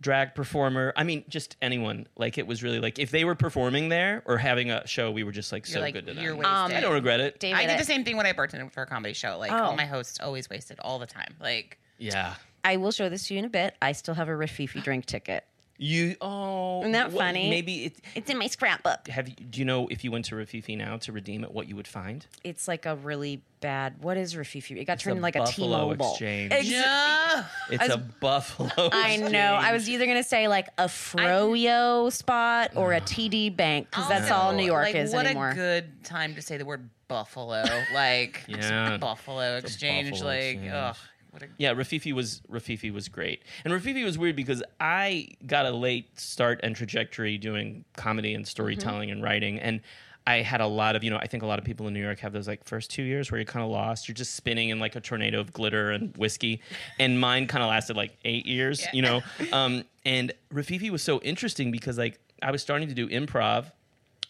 drag performer, I mean, just anyone, like it was really like if they were performing there or having a show, we were just like so like, good to them. you're wasted. I don't regret it. David, I did the same thing when I bartended for a comedy show. Like Oh. all my hosts always wasted all the time. Like Yeah. I will show this to you in a bit. I still have a Rififi drink ticket. You oh, Isn't that what- funny? Maybe it. It's in my scrapbook. Have you? Do you know if you went to Rififi now to redeem it, what you would find? It's like a really bad. What is Rififi? It got It's turned a into like a Buffalo T-Mobile. exchange. Ex- Yeah. It's was- a buffalo. I know. I was either gonna say like a Froyo spot or a TD Bank because oh, that's all New York like, is what anymore. What a good time to say the word buffalo. Like Yeah. buffalo exchange. buffalo like exchange. ugh. What a Yeah, Rififi was Rififi was great, and Rififi was weird because I got a late start and trajectory doing comedy and storytelling and writing, and I had a lot of you know I think a lot of people in New York have those like first two years where you're kind of lost, you're just spinning in like a tornado of glitter and whiskey, and mine kind of lasted like eight years, you know, um, and Rififi was so interesting because like I was starting to do improv,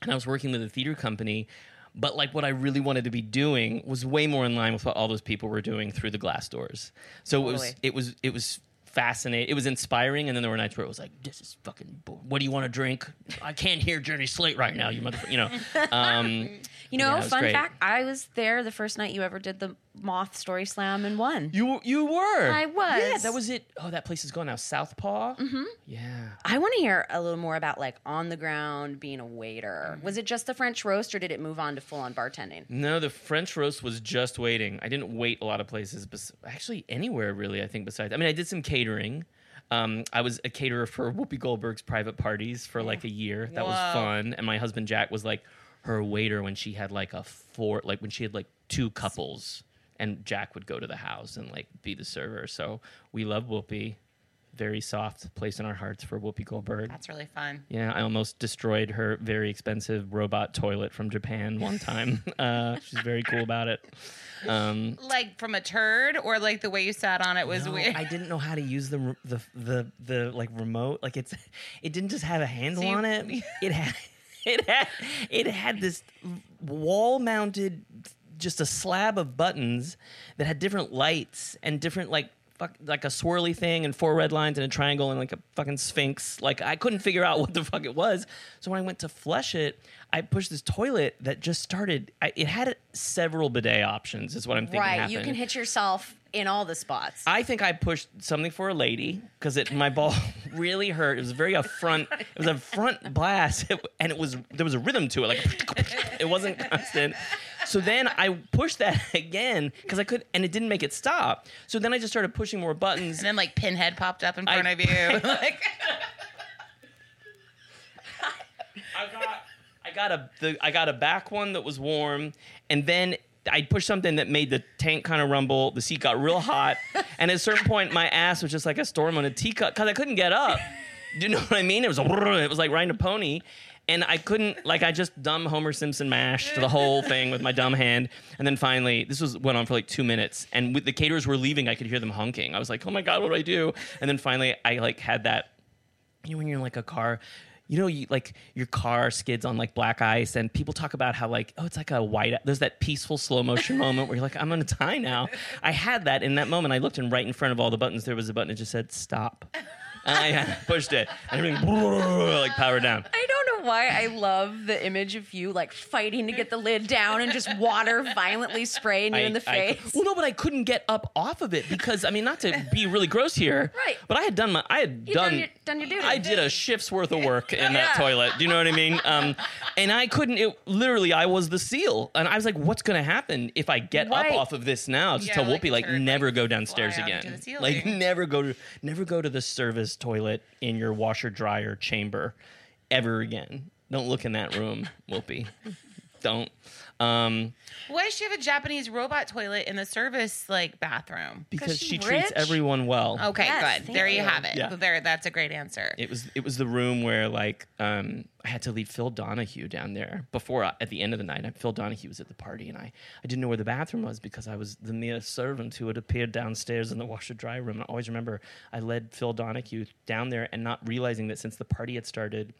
and I was working with a theater company. But like what I really wanted to be doing was way more in line with what all those people were doing through the glass doors. So it was it was it was fascinating. It was inspiring, and then there were nights where it was like, "This is fucking. bo- What do you want to drink? I can't hear Jenny Slate right now. You motherfucker. You know." Um, you know, yeah, fun great. fact: I was there the first night you ever did the Moth Story Slam and won. you you were. I was. Yeah, that was it. Oh, that place is gone now. Southpaw. Mm-hmm. Yeah. I want to hear a little more about like on the ground being a waiter. Was it just the French roast, or did it move on to full on bartending? No, the French roast was just waiting. I didn't wait a lot of places, bes- actually anywhere really. I think besides, I mean, I did some catering. Um, I was a caterer for Whoopi Goldberg's private parties for like a year. That was fun. And my husband Jack was like her waiter when she had like a four, like when she had like two couples, and Jack would go to the house and like be the server. So we love Whoopi. Very soft place in our hearts for Whoopi Goldberg. that's really fun. Yeah, I almost destroyed her very expensive robot toilet from Japan one time. uh, she's very cool about it. Um, Like from a turd, or like the way you sat on it was no, weird. I didn't know how to use the the the the like remote. Like it's it didn't just have a handle So you- on it. It had it had it had this wall mounted just a slab of buttons that had different lights and different like fuck like a swirly thing and four red lines and a triangle and like a fucking sphinx. Like I couldn't figure out what the fuck it was. So when I went to flush it, I pushed this toilet that just started. I, it had several bidet options. Is what I'm thinking. Right, you can hit yourself in all the spots. I think I pushed something for a lady because it my ball really hurt. It was very a front. It was a front blast, and it was there was a rhythm to it. Like it wasn't constant. So then I pushed that again because I could, and it didn't make it stop. So then I just started pushing more buttons. and then like Pinhead popped up in front I- of you. like, I got I got a the, I got a back one that was warm, and then I pushed something that made the tank kind of rumble. The seat got real hot, and at a certain point, my ass was just like a storm on a teacup because I couldn't get up. Do you know what I mean? It was a, it was like riding a pony. And I couldn't, like, I just dumb Homer Simpson mashed the whole thing with my dumb hand. And then finally, this was went on for like two minutes. And with the caterers were leaving, I could hear them honking. I was like, oh my God, what do I do? And then finally, I like had that you know when you're in like a car you know you like your car skids on like black ice and people talk about how like oh it's like a white there's that peaceful slow motion moment where you're like i'm gonna die now i had that in that moment i looked and right in front of all the buttons there was a button that just said stop i pushed it and everything like powered down I don't know why I love the image of you like fighting to get the lid down and just water violently spraying you I- in the I- face. well, no, but I couldn't get up off of it because I mean, not to be really gross here, Right. But I had done my, I had You done, done your- done your duty. I did a shift's worth of work in that Yeah. toilet. Do you know what I mean? Um, and I couldn't. It literally, I was the seal, and I was like, "What's going to happen if I get Right. up off of this now?" Just Yeah, tell like Whoopi, a like, turd, never like, go fly downstairs out again. into the Like, never go to, never go to the service toilet in your washer dryer chamber, ever again. Don't look in that room, Whoopi. Don't. Um, why does she have a Japanese robot toilet in the service like bathroom? because she's she treats rich? everyone well. Okay, Yes, good. thank There you you. have it. Yeah. There, that's a great answer. It was it was the room where like um, I had to leave Phil Donahue down there before uh, at the end of the night. I- Phil Donahue was at the party and I, I didn't know where the bathroom was because I was the mere servant who had appeared downstairs in the washer dry room. And I always remember I led Phil Donahue down there and not realizing that since the party had started.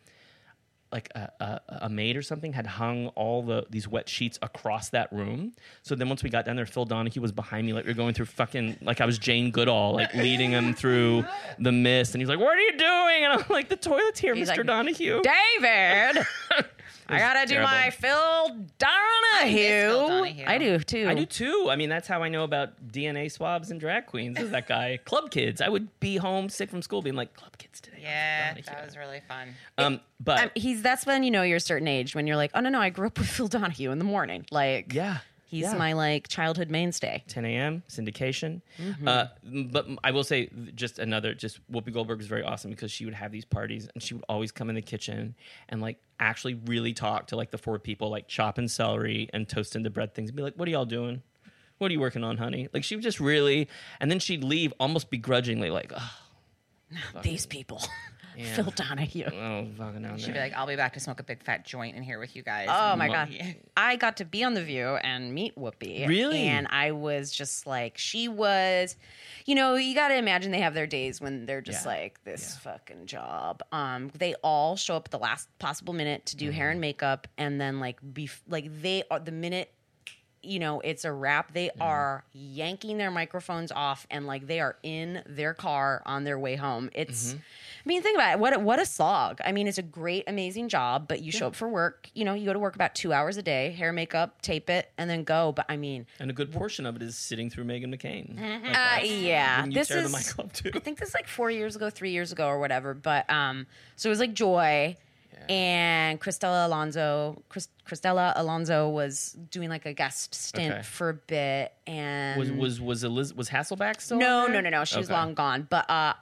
Like a, a, a maid or something had hung all the these wet sheets across that room. So then once we got down there, Phil Donahue was behind me, like we are going through fucking like I was Jane Goodall, like leading him through the mist. And he's like, "What are you doing?" And I'm like, "The toilet's here, He's Mr. like, Donahue." David. I gotta do terrible. my Phil Donahue. Phil Donahue. I do too. I do too. I mean, that's how I know about DNA swabs and drag queens. Is that guy Club Kids? I would be home sick from school, being like Club Kids today. Yeah, that was really fun. Um, but Um, he's that's when you know you're a certain age when you're like, oh no no, I grew up with Phil Donahue in the morning. Like, yeah, he's yeah. my like childhood mainstay. 10 a.m. syndication. Mm-hmm. Uh, but I will say, just another, just Whoopi Goldberg was very awesome because she would have these parties and she would always come in the kitchen and like actually really talk to like the four people, like chopping celery and toasting the bread things, and be like, "What are y'all doing? What are you working on, honey?" Like she would just really, and then she'd leave almost begrudgingly, like, "Oh, These people, Yeah. Phil Donahue. oh fucking down She'd be like, I'll be back to smoke a big fat joint in here with you guys. Oh my god! I got to be on the View and meet Whoopi. Really? And I was just like, she was, you know, you got to imagine they have their days when they're just Yeah. like this fucking job. Um, they all show up at the last possible minute to do mm-hmm. hair and makeup, and then like be like they are the minute. You know, it's a wrap. They mm-hmm. are yanking their microphones off and like they are in their car on their way home. It's, I mean, think about it. What a- what a slog. I mean, it's a great, amazing job, but you show up for work. You know, you go to work about two hours a day, hair, makeup, tape it, and then go. But I mean, And a good portion of it is sitting through Meghan McCain. Like, uh, yeah, this is. the mic up too. I think this is like four years ago, three years ago, or whatever. But um, so it was like Joy. And Cristela Alonzo, Chris, Cristela Alonzo was doing like a guest stint Okay. for a bit, and Was was was Eliz- was Hasselbeck still? no, no, no, no. She was Okay. long gone. But uh,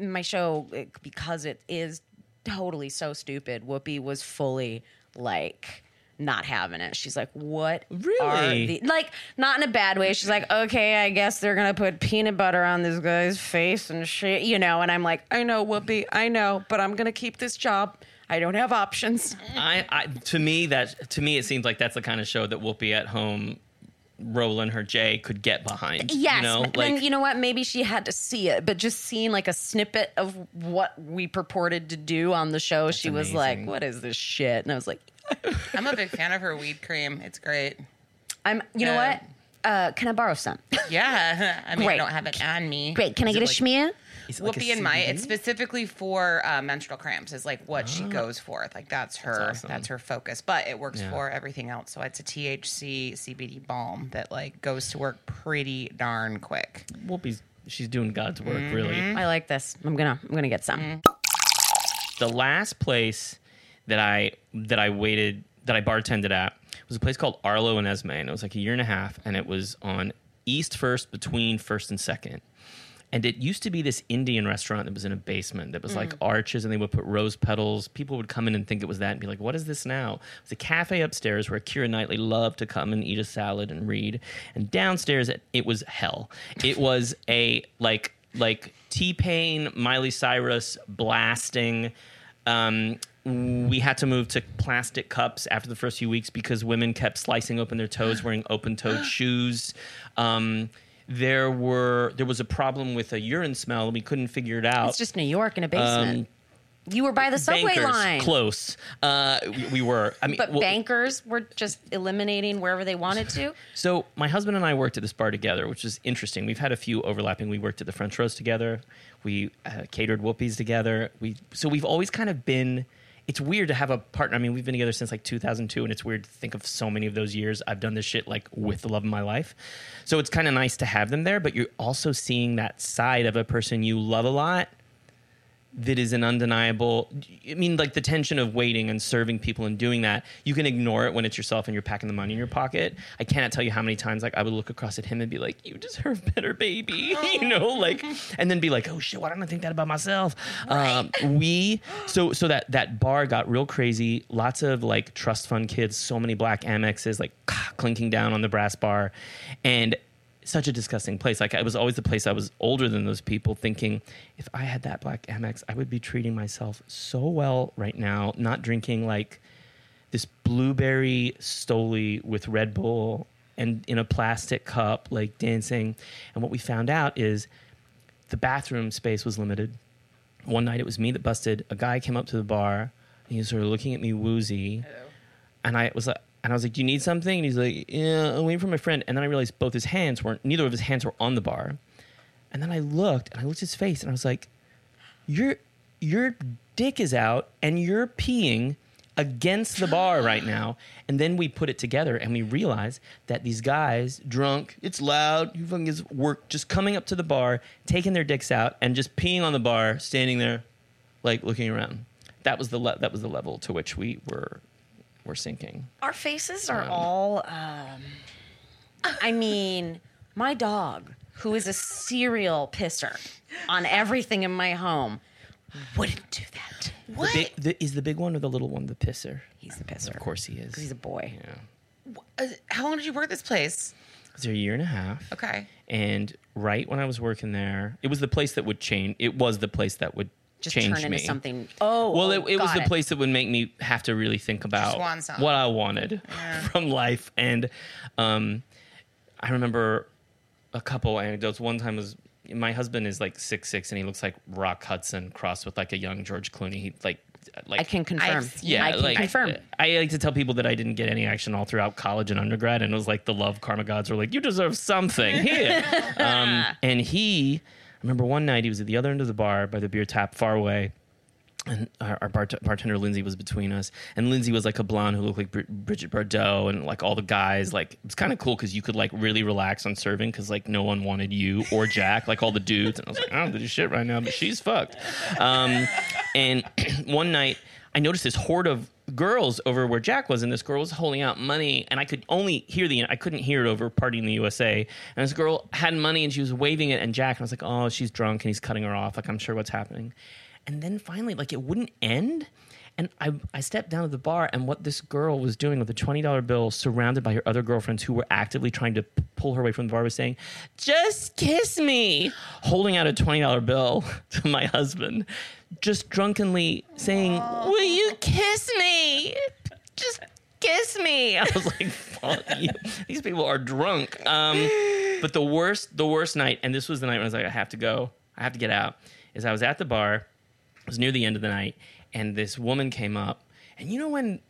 my show, because it is totally so stupid, Whoopi was fully like not having it. She's like, "What? are Really? the-" Like, not in a bad way. She's like, "Okay, I guess they're gonna put peanut butter on this guy's face and shit," you know. And I'm like, "I know, Whoopi, I know, but I'm gonna keep this job. I don't have options." I, I to me that to me it seems like that's the kind of show that Whoopi at home rolling her J could get behind. Yes, you know, but like then you know what? Maybe she had to see it, but just seeing like a snippet of what we purported to do on the show, she was like, "What is this shit?" And I was like, I'm a big fan of her weed cream. It's great. "I'm, you know Uh, what? Uh, can I borrow some? Yeah. I mean, Great. I don't have it on me. Great. Can I get it a like- schmear?" Is it like a Whoopi and my, CBD? it's specifically for uh, menstrual cramps. Is like what she goes for. Like that's her. That's, awesome. her focus. But it works Yeah. for everything else. So it's a THC CBD balm that like goes to work pretty darn quick. Whoopi's she's doing God's work Mm-hmm. really. I like this. I'm gonna, I'm gonna get some. Mm. The last place that I that I waited that I bartended at was a place called Arlo and Esme, and it was like a year and a half, and it was on East First between First and Second. And it used to be this Indian restaurant that was in a basement that was like arches, and they would put rose petals. People would come in and think it was that, and be like, "What is this now?" It was a cafe upstairs where Keira Knightley loved to come and eat a salad and read. And downstairs, it, was hell. It was a like like T Pain, Miley Cyrus blasting. Um, we had to move to plastic cups after the first few weeks because women kept slicing open their toes wearing open-toed shoes. Um, there were there was a problem with a urine smell. And we couldn't figure it out. It's just New York in a basement. you were by the subway Bankers, line, close. Uh, we, we were. I mean, but well, bankers were just eliminating wherever they wanted to. So my husband and I worked at this bar together, which is interesting. We've had a few overlapping. We worked at the French Roast together. We uh, catered whoopies together. We so we've always kind of been. It's weird to have a partner. I mean, we've been together since like 2002, and it's weird to think of so many of those years. I've done this shit like with the love of my life. So it's kind of nice to have them there, but you're also seeing that side of a person you love a lot that is an undeniable i mean like the tension of waiting and serving people and doing that you can ignore it when it's yourself and you're packing the money in your pocket. I cannot tell you how many times like i would look across at him and be like you deserve better baby you know like and then be like oh shit why don't i think that about myself? Um, we so so that that bar got real crazy. Lots of like trust fund kids so many black amexes like clinking down on the brass bar. And such a disgusting place. Like it was always the place I was older than those people, thinking if I had that black Amex, I would be treating myself so well right now, not drinking like this blueberry stoli with Red Bull and in a plastic cup, like dancing. And what we found out is the bathroom space was limited. One night it was me that busted. A guy came up to the bar and he was sort of looking at me woozy. And I was like, and I was like, "Do you need something?" And he's like, "Yeah, I'm waiting for my friend." And then I realized both his hands weren't. Neither of his hands were on the bar. And then I looked, and I looked at his face, and I was like, "Your your dick is out, and you're peeing against the bar right now. And then we put it together and we realize that these guys, drunk, it's loud, you fucking is work, just coming up to the bar, taking their dicks out, and just peeing on the bar, standing there, like looking around. That was the le- that was the level to which we were were sinking. Our faces are all. Um, I mean, my dog, who is a serial pisser on everything in my home, wouldn't do that. The big, the, is the big one or the little one the pisser? He's the pisser. Of course he is. He's a boy. Yeah. Uh, How long did you work this place? It was there a year and a half. Okay. And right when I was working there, it was the place that would change. It was the place that would Just change turn into me. something. Oh, Well, oh, it, it was got the place that would make me have to really think about what I wanted from life. And um, I remember a couple anecdotes. One time was my husband is like six six and he looks like Rock Hudson crossed with like a young George Clooney. He like like I can confirm. I've yeah, I can like confirm. I like to tell people that I didn't get any action all throughout college and undergrad, and it was like the love karma gods were like, "You deserve something here." um, and he, I remember one night he was at the other end of the bar by the beer tap, far away, and our, our bart- bartender Lindsay was between us, and Lindsay was like a blonde who looked like Br- Bridget Bardot, and like all the guys, like it's kind of cool because you could like really relax on serving because like no one wanted you or Jack, like all the dudes, and I was like, I don't do shit right now, but she's fucked. Um, and one night I noticed this horde of girls over where Jack was, and this girl was holding out money, and I could only hear the I couldn't hear it over Party in the USA. And this girl had money, and she was waving it, and Jack, and I was like, oh, she's drunk, and he's cutting her off. Like I'm sure what's happening. And then finally, like it wouldn't end. And I, I stepped down to the bar, and what this girl was doing with a $20 bill, surrounded by her other girlfriends who were actively trying to p- pull her away from the bar, was saying, Just kiss me, holding out a $20 bill to my husband, just drunkenly saying, Will you kiss me? Just kiss me. I was like, Fuck you. These people are drunk. Um, but the worst, the worst night, and this was the night when I was like, I have to go, I have to get out, is I was at the bar it was near the end of the night and this woman came up and you know when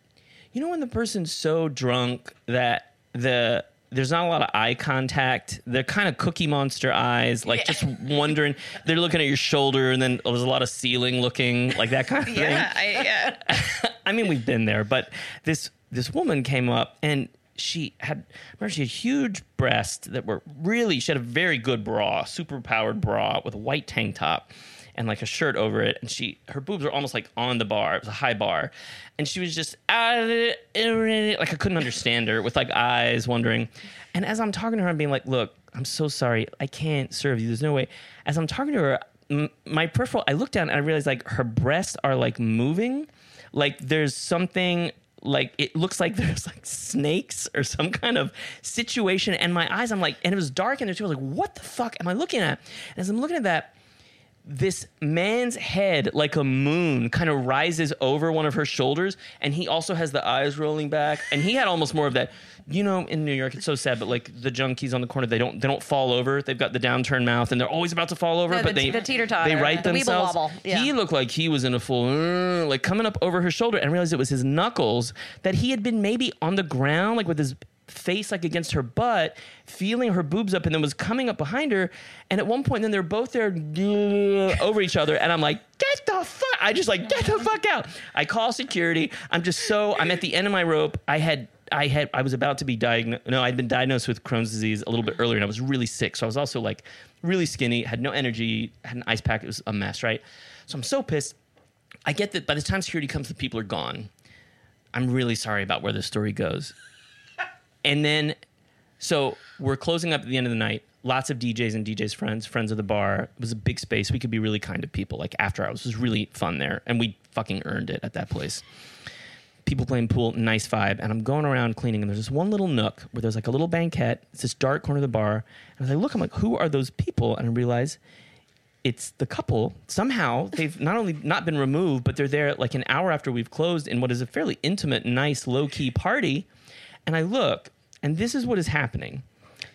you know when the person's so drunk that the there's not a lot of eye contact. They're kind of cookie monster eyes, like just wondering. They're looking at your shoulder, and then there's a lot of ceiling looking, like that kind of thing. Yeah, I, yeah. I mean, we've been there, but this this woman came up and she had remember she had huge breasts that were really she had a very good bra, super powered bra with a white tank top and like a shirt over it, and she her boobs were almost like on the bar. It was a high bar, and she was just "Ah, like I couldn't understand her with like eyes wondering. And as I'm talking to her, I'm being like, "Look, I'm so sorry, I can't serve you. There's no way." As I'm talking to her, my peripheral, I look down and I realize like her breasts are like moving, like there's something like it looks like there's like snakes or some kind of situation and my eyes i'm like and it was dark in there too i was like what the fuck am i looking at and as i'm looking at that this man's head like a moon kind of rises over one of her shoulders and he also has the eyes rolling back. And he had almost more of that you know in new york it's so sad but like the junkies on the corner they don't they don't fall over. They've got the downturned mouth and they're always about to fall over The- but the- they the teeter-totter, they right the themselves. wobble, yeah. he looked like he was in a full uh, like coming up over her shoulder and realized it was his knuckles that he had been maybe on the ground like with his face like against her butt feeling her boobs up and then was coming up behind her and at one point then they're both there over each other and i'm like get the fuck i just like get the fuck out i call security i'm just so i'm at the end of my rope i had I had I was about to be diagnosed. No, I'd been diagnosed with Crohn's disease a little bit earlier, and I was really sick. So I was also like really skinny, had no energy, had an ice pack. It was a mess, right? So I'm so pissed. I get that by the time security comes, the people are gone. I'm really sorry about where this story goes. And then, so we're closing up at the end of the night. Lots of DJs and DJs' friends, friends of the bar. It was a big space. We could be really kind to people. Like after hours, it was really fun there, and we fucking earned it at that place. People playing pool, nice vibe. And I'm going around cleaning, and there's this one little nook where there's like a little banquette. It's this dark corner of the bar. And I was like, look, I'm like, who are those people? And I realize it's the couple. Somehow they've not only not been removed, but they're there like an hour after we've closed in what is a fairly intimate, nice, low key party. And I look, and this is what is happening.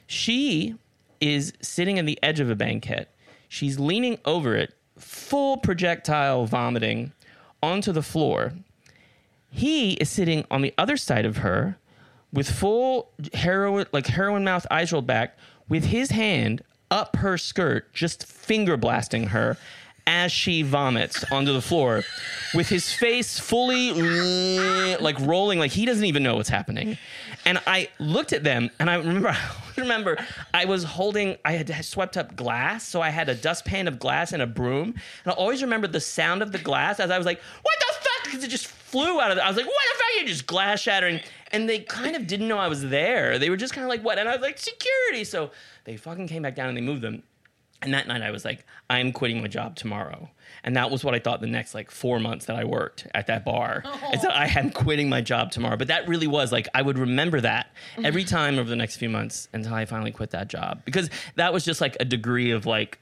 She is sitting at the edge of a banquette. She's leaning over it, full projectile vomiting onto the floor. He is sitting on the other side of her with full heroin, like heroin mouth, eyes rolled back, with his hand up her skirt, just finger blasting her, as she vomits onto the floor with his face fully like rolling like he doesn't even know what's happening. And I looked at them and I remember I remember I was holding I had swept up glass, so I had a dustpan of glass and a broom. And I always remember the sound of the glass as I was like, "What the fuck?" because it just flew out of it. I was like, "What the fuck?" You just glass shattering. And they kind of didn't know I was there. They were just kind of like, "What?" And I was like, "Security." So they fucking came back down and they moved them. And that night I was like, I'm quitting my job tomorrow. And that was what I thought the next like four months that I worked at that bar. Oh. Is that I am quitting my job tomorrow. But that really was like I would remember that mm-hmm. every time over the next few months until I finally quit that job. Because that was just like a degree of like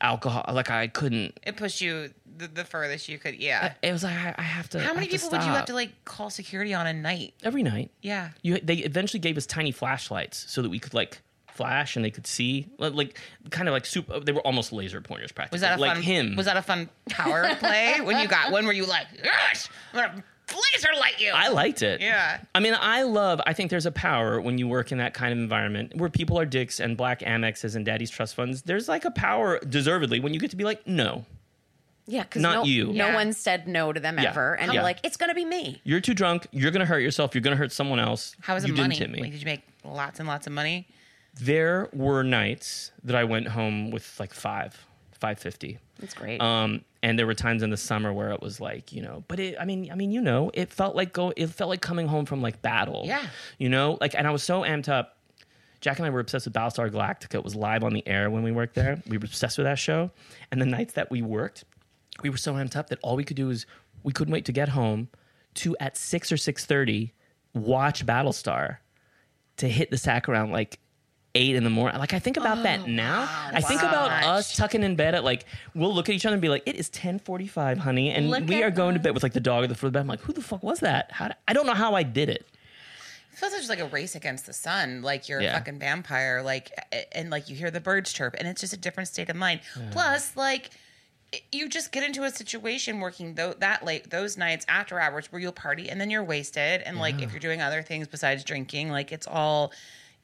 alcohol. Like I couldn't It pushed you the, the furthest you could. Yeah. it was like I, I have to How many people would you have to like call security on a night? every night? Yeah. You, they eventually gave us tiny flashlights so that we could like flash and they could see like, like kind of like super they were almost laser pointers practically Was that a like fun him Was that a fun power play when you got one? Were you like, yes, I'm gonna laser light you? I liked it. Yeah. I mean, I love, I think there's a power when you work in that kind of environment where people are dicks and black Amexes and daddy's trust funds. There's like a power, deservedly, when you get to be like, no, Yeah, because Not no, you. No Yeah. one said no to them Yeah. ever, and Yeah. you're like, it's gonna be me. you're too drunk. You're going to hurt yourself. You're going to hurt someone else. How was you the money? didn't tip me. Like, did you make lots and lots of money? There were nights that I went home with like five, 550. That's great. Um, and there were times in the summer where it was like, you know, but it, I mean, I mean, you know, it felt like go, it felt like coming home from like battle. Yeah. You know, like, and I was so amped up. Jack and I were obsessed with Battlestar Galactica. It was live on the air when we worked there. We were obsessed with that show. And the nights that we worked, we were so amped up that all we could do was we couldn't wait to get home to at six or six thirty watch Battlestar to hit the sack around like eight in the morning. Like I think about that oh, now. I think about us tucking in bed at like we'll look at each other and be like, "It is ten forty five, honey," and Look we are going to bed with like the dog at the foot of the bed. I'm like, "Who the fuck was that? How? Did, I don't know how I did it." It feels like just like a race against the sun. Like you're Yeah. a fucking vampire. Like and like you hear the birds chirp, and it's just a different state of mind. Plus, like you just get into a situation working that late those nights after hours where you'll party and then you're wasted and like if you're doing other things besides drinking like it's all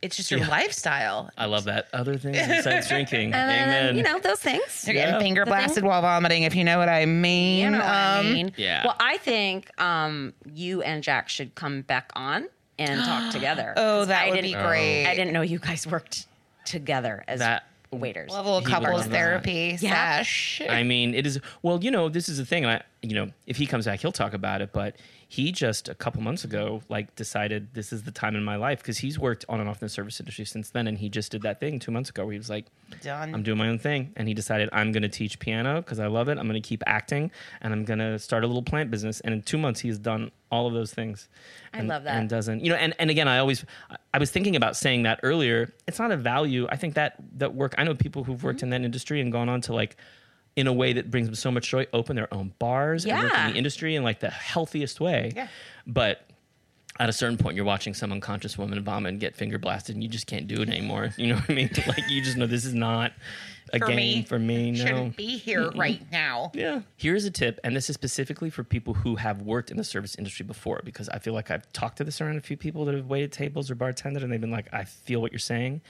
it's just your lifestyle I love that. Other things besides drinking. and Amen. you know those things. you're getting Yeah. finger blasted while vomiting if you know what i mean You know what I Um, mean? yeah. Well, I think um, you and Jack should come back on and talk together. Oh, that I would be great. I didn't know you guys worked together as That- waiters. level of couples therapy Yeah. sesh I mean, it is. Well, you know, this is the thing. I, you know, if he comes back, he'll talk about it. But he just a couple months ago, like, decided this is the time in my life because he's worked on and off in the service industry since then, and he just did that thing two months ago where he was like, Done. I'm doing my own thing," and he decided I'm going to teach piano because I love it. I'm going to keep acting, and I'm going to start a little plant business. And in two months, he's done all of those things. I love that. And doesn't, you know, and, and again, I always, I was thinking about saying that earlier. It's not a value. I think that that work. I know people who've worked mm-hmm. in that industry and gone on to like, in a way that brings them so much joy, open their own bars and work in the industry in like the healthiest way. Yeah. But at a certain point, you're watching some unconscious woman vomit and get finger blasted, and you just can't do it anymore. You know what I mean? Like you just know this is not a For game me. for me. No. shouldn't be here right now Yeah. Here's a tip, and this is specifically for people who have worked in the service industry before, because I feel like I've talked to this around a few people that have waited tables or bartended, and they've been like, I feel what you're saying.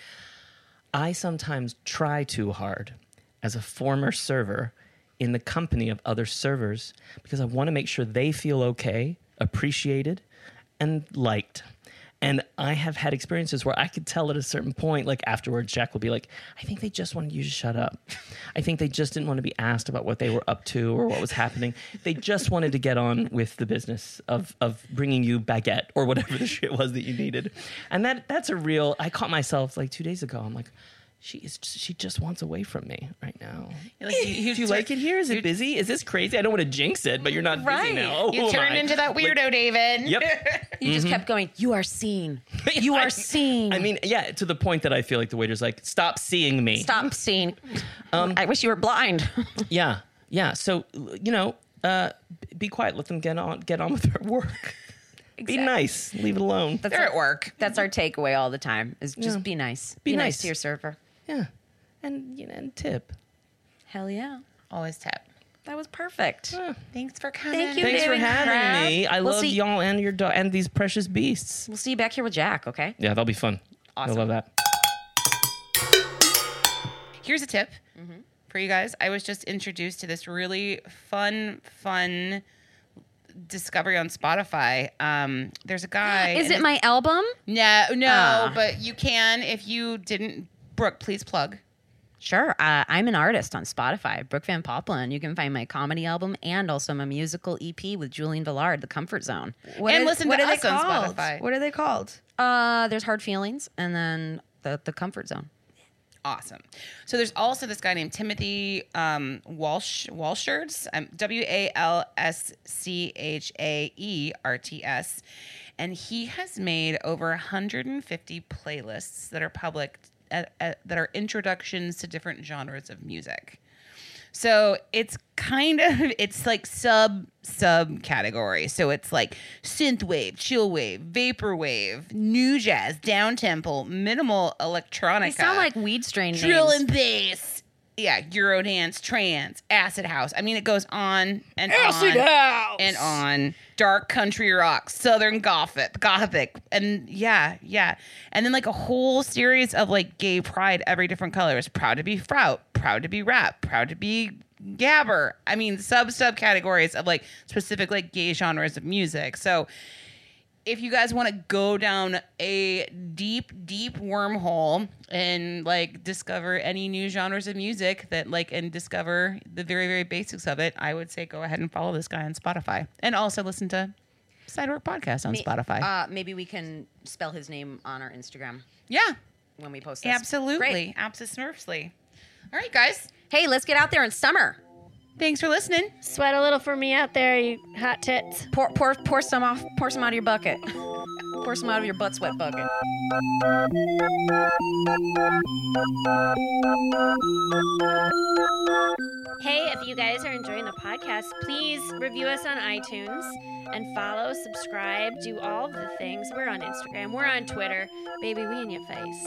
I sometimes try too hard as a former server in the company of other servers because I want to make sure they feel okay, appreciated, and liked. And I have had experiences where I could tell at a certain point, like afterwards, Jack will be like, I think they just wanted you to shut up. I think they just didn't want to be asked about what they were up to or what was happening. They just wanted to get on with the business of, of bringing you baguette or whatever the shit was that you needed. And that that's a real, I caught myself like two days ago. I'm like, she is she just wants away from me right now. Like, you, Do you like it here? Is it busy? Is this crazy? I don't want to jinx it, but you're not busy Right. now. Oh, you turned my. into that Like, weirdo david Yep. you just kept going. You are seen. You I- are seen. I mean, yeah, to the point that I feel like the waiter's like, stop seeing me. stop seeing. Um, I wish you were blind. Yeah, yeah. So you know, uh, be quiet. Let them get on, get on with their work. Be nice. Leave it alone. That's they're our, at work That's our takeaway all the time. Is just Yeah. be nice. Be Be, nice. nice. to your server. Yeah, and you know, and tip. Hell yeah. always tap That was perfect. thanks for coming Thank you, Thanks for having Crabb. me. I We'll love see- y'all and your dog and these precious beasts. We'll see you back here with Jack. Okay. Yeah, that'll be fun. I love that. here's a tip for you guys. I was just introduced to this really fun, fun discovery on Spotify. Um, there's a guy. Is it my album? No, no, Ah. but you can if you didn't. Brooke, please plug. Sure. Uh, I'm an artist on Spotify, Brooke Van Poppelen. You can find my comedy album and also my musical EP with Julian Velard, The Comfort Zone. What And are- listen what to are us they on called? Spotify. What are they called? Uh, there's Hard Feelings and then the, the Comfort Zone. Awesome. So there's also this guy named Timothy um, Walsh Walshards, um, W A L S C H A E R T S, and he has made over 150 playlists that are public uh, uh, that are introductions to different genres of music. So it's kind of it's like sub sub category. So it's like synthwave, chillwave, vaporwave, new jazz, down tempo, minimal electronica. They sound like weed strain drill names. and bass. Yeah, Eurodance, trance, acid house. I mean, it goes on and on and on. Dark country rock, southern gothic, gothic, and yeah, yeah, and then like a whole series of like gay pride, every different color colors. Proud to be Frout, proud to be rap, proud to be gabber. I mean, sub subcategories of like specific like gay genres of music. So if you guys want to go down a deep, deep wormhole and like discover any new genres of music that like and discover the very, very basics of it, I would say go ahead and follow this guy on Spotify and also listen to Sidework Podcast on Me- Spotify. Uh, maybe we can spell his name on our Instagram yeah, when we post this. absolutely. Great. Absolutely. All right, guys. Hey, let's get out there in summer. Thanks for listening. Sweat a little for me out there, you hot tits. Pour, pour, pour some off. Pour some out of your bucket. Pour some out of your butt sweat bucket. Hey, if you guys are enjoying the podcast, please review us on iTunes and follow, subscribe, do all of the things. We're on Instagram, we're on Twitter. Baby, we in your face.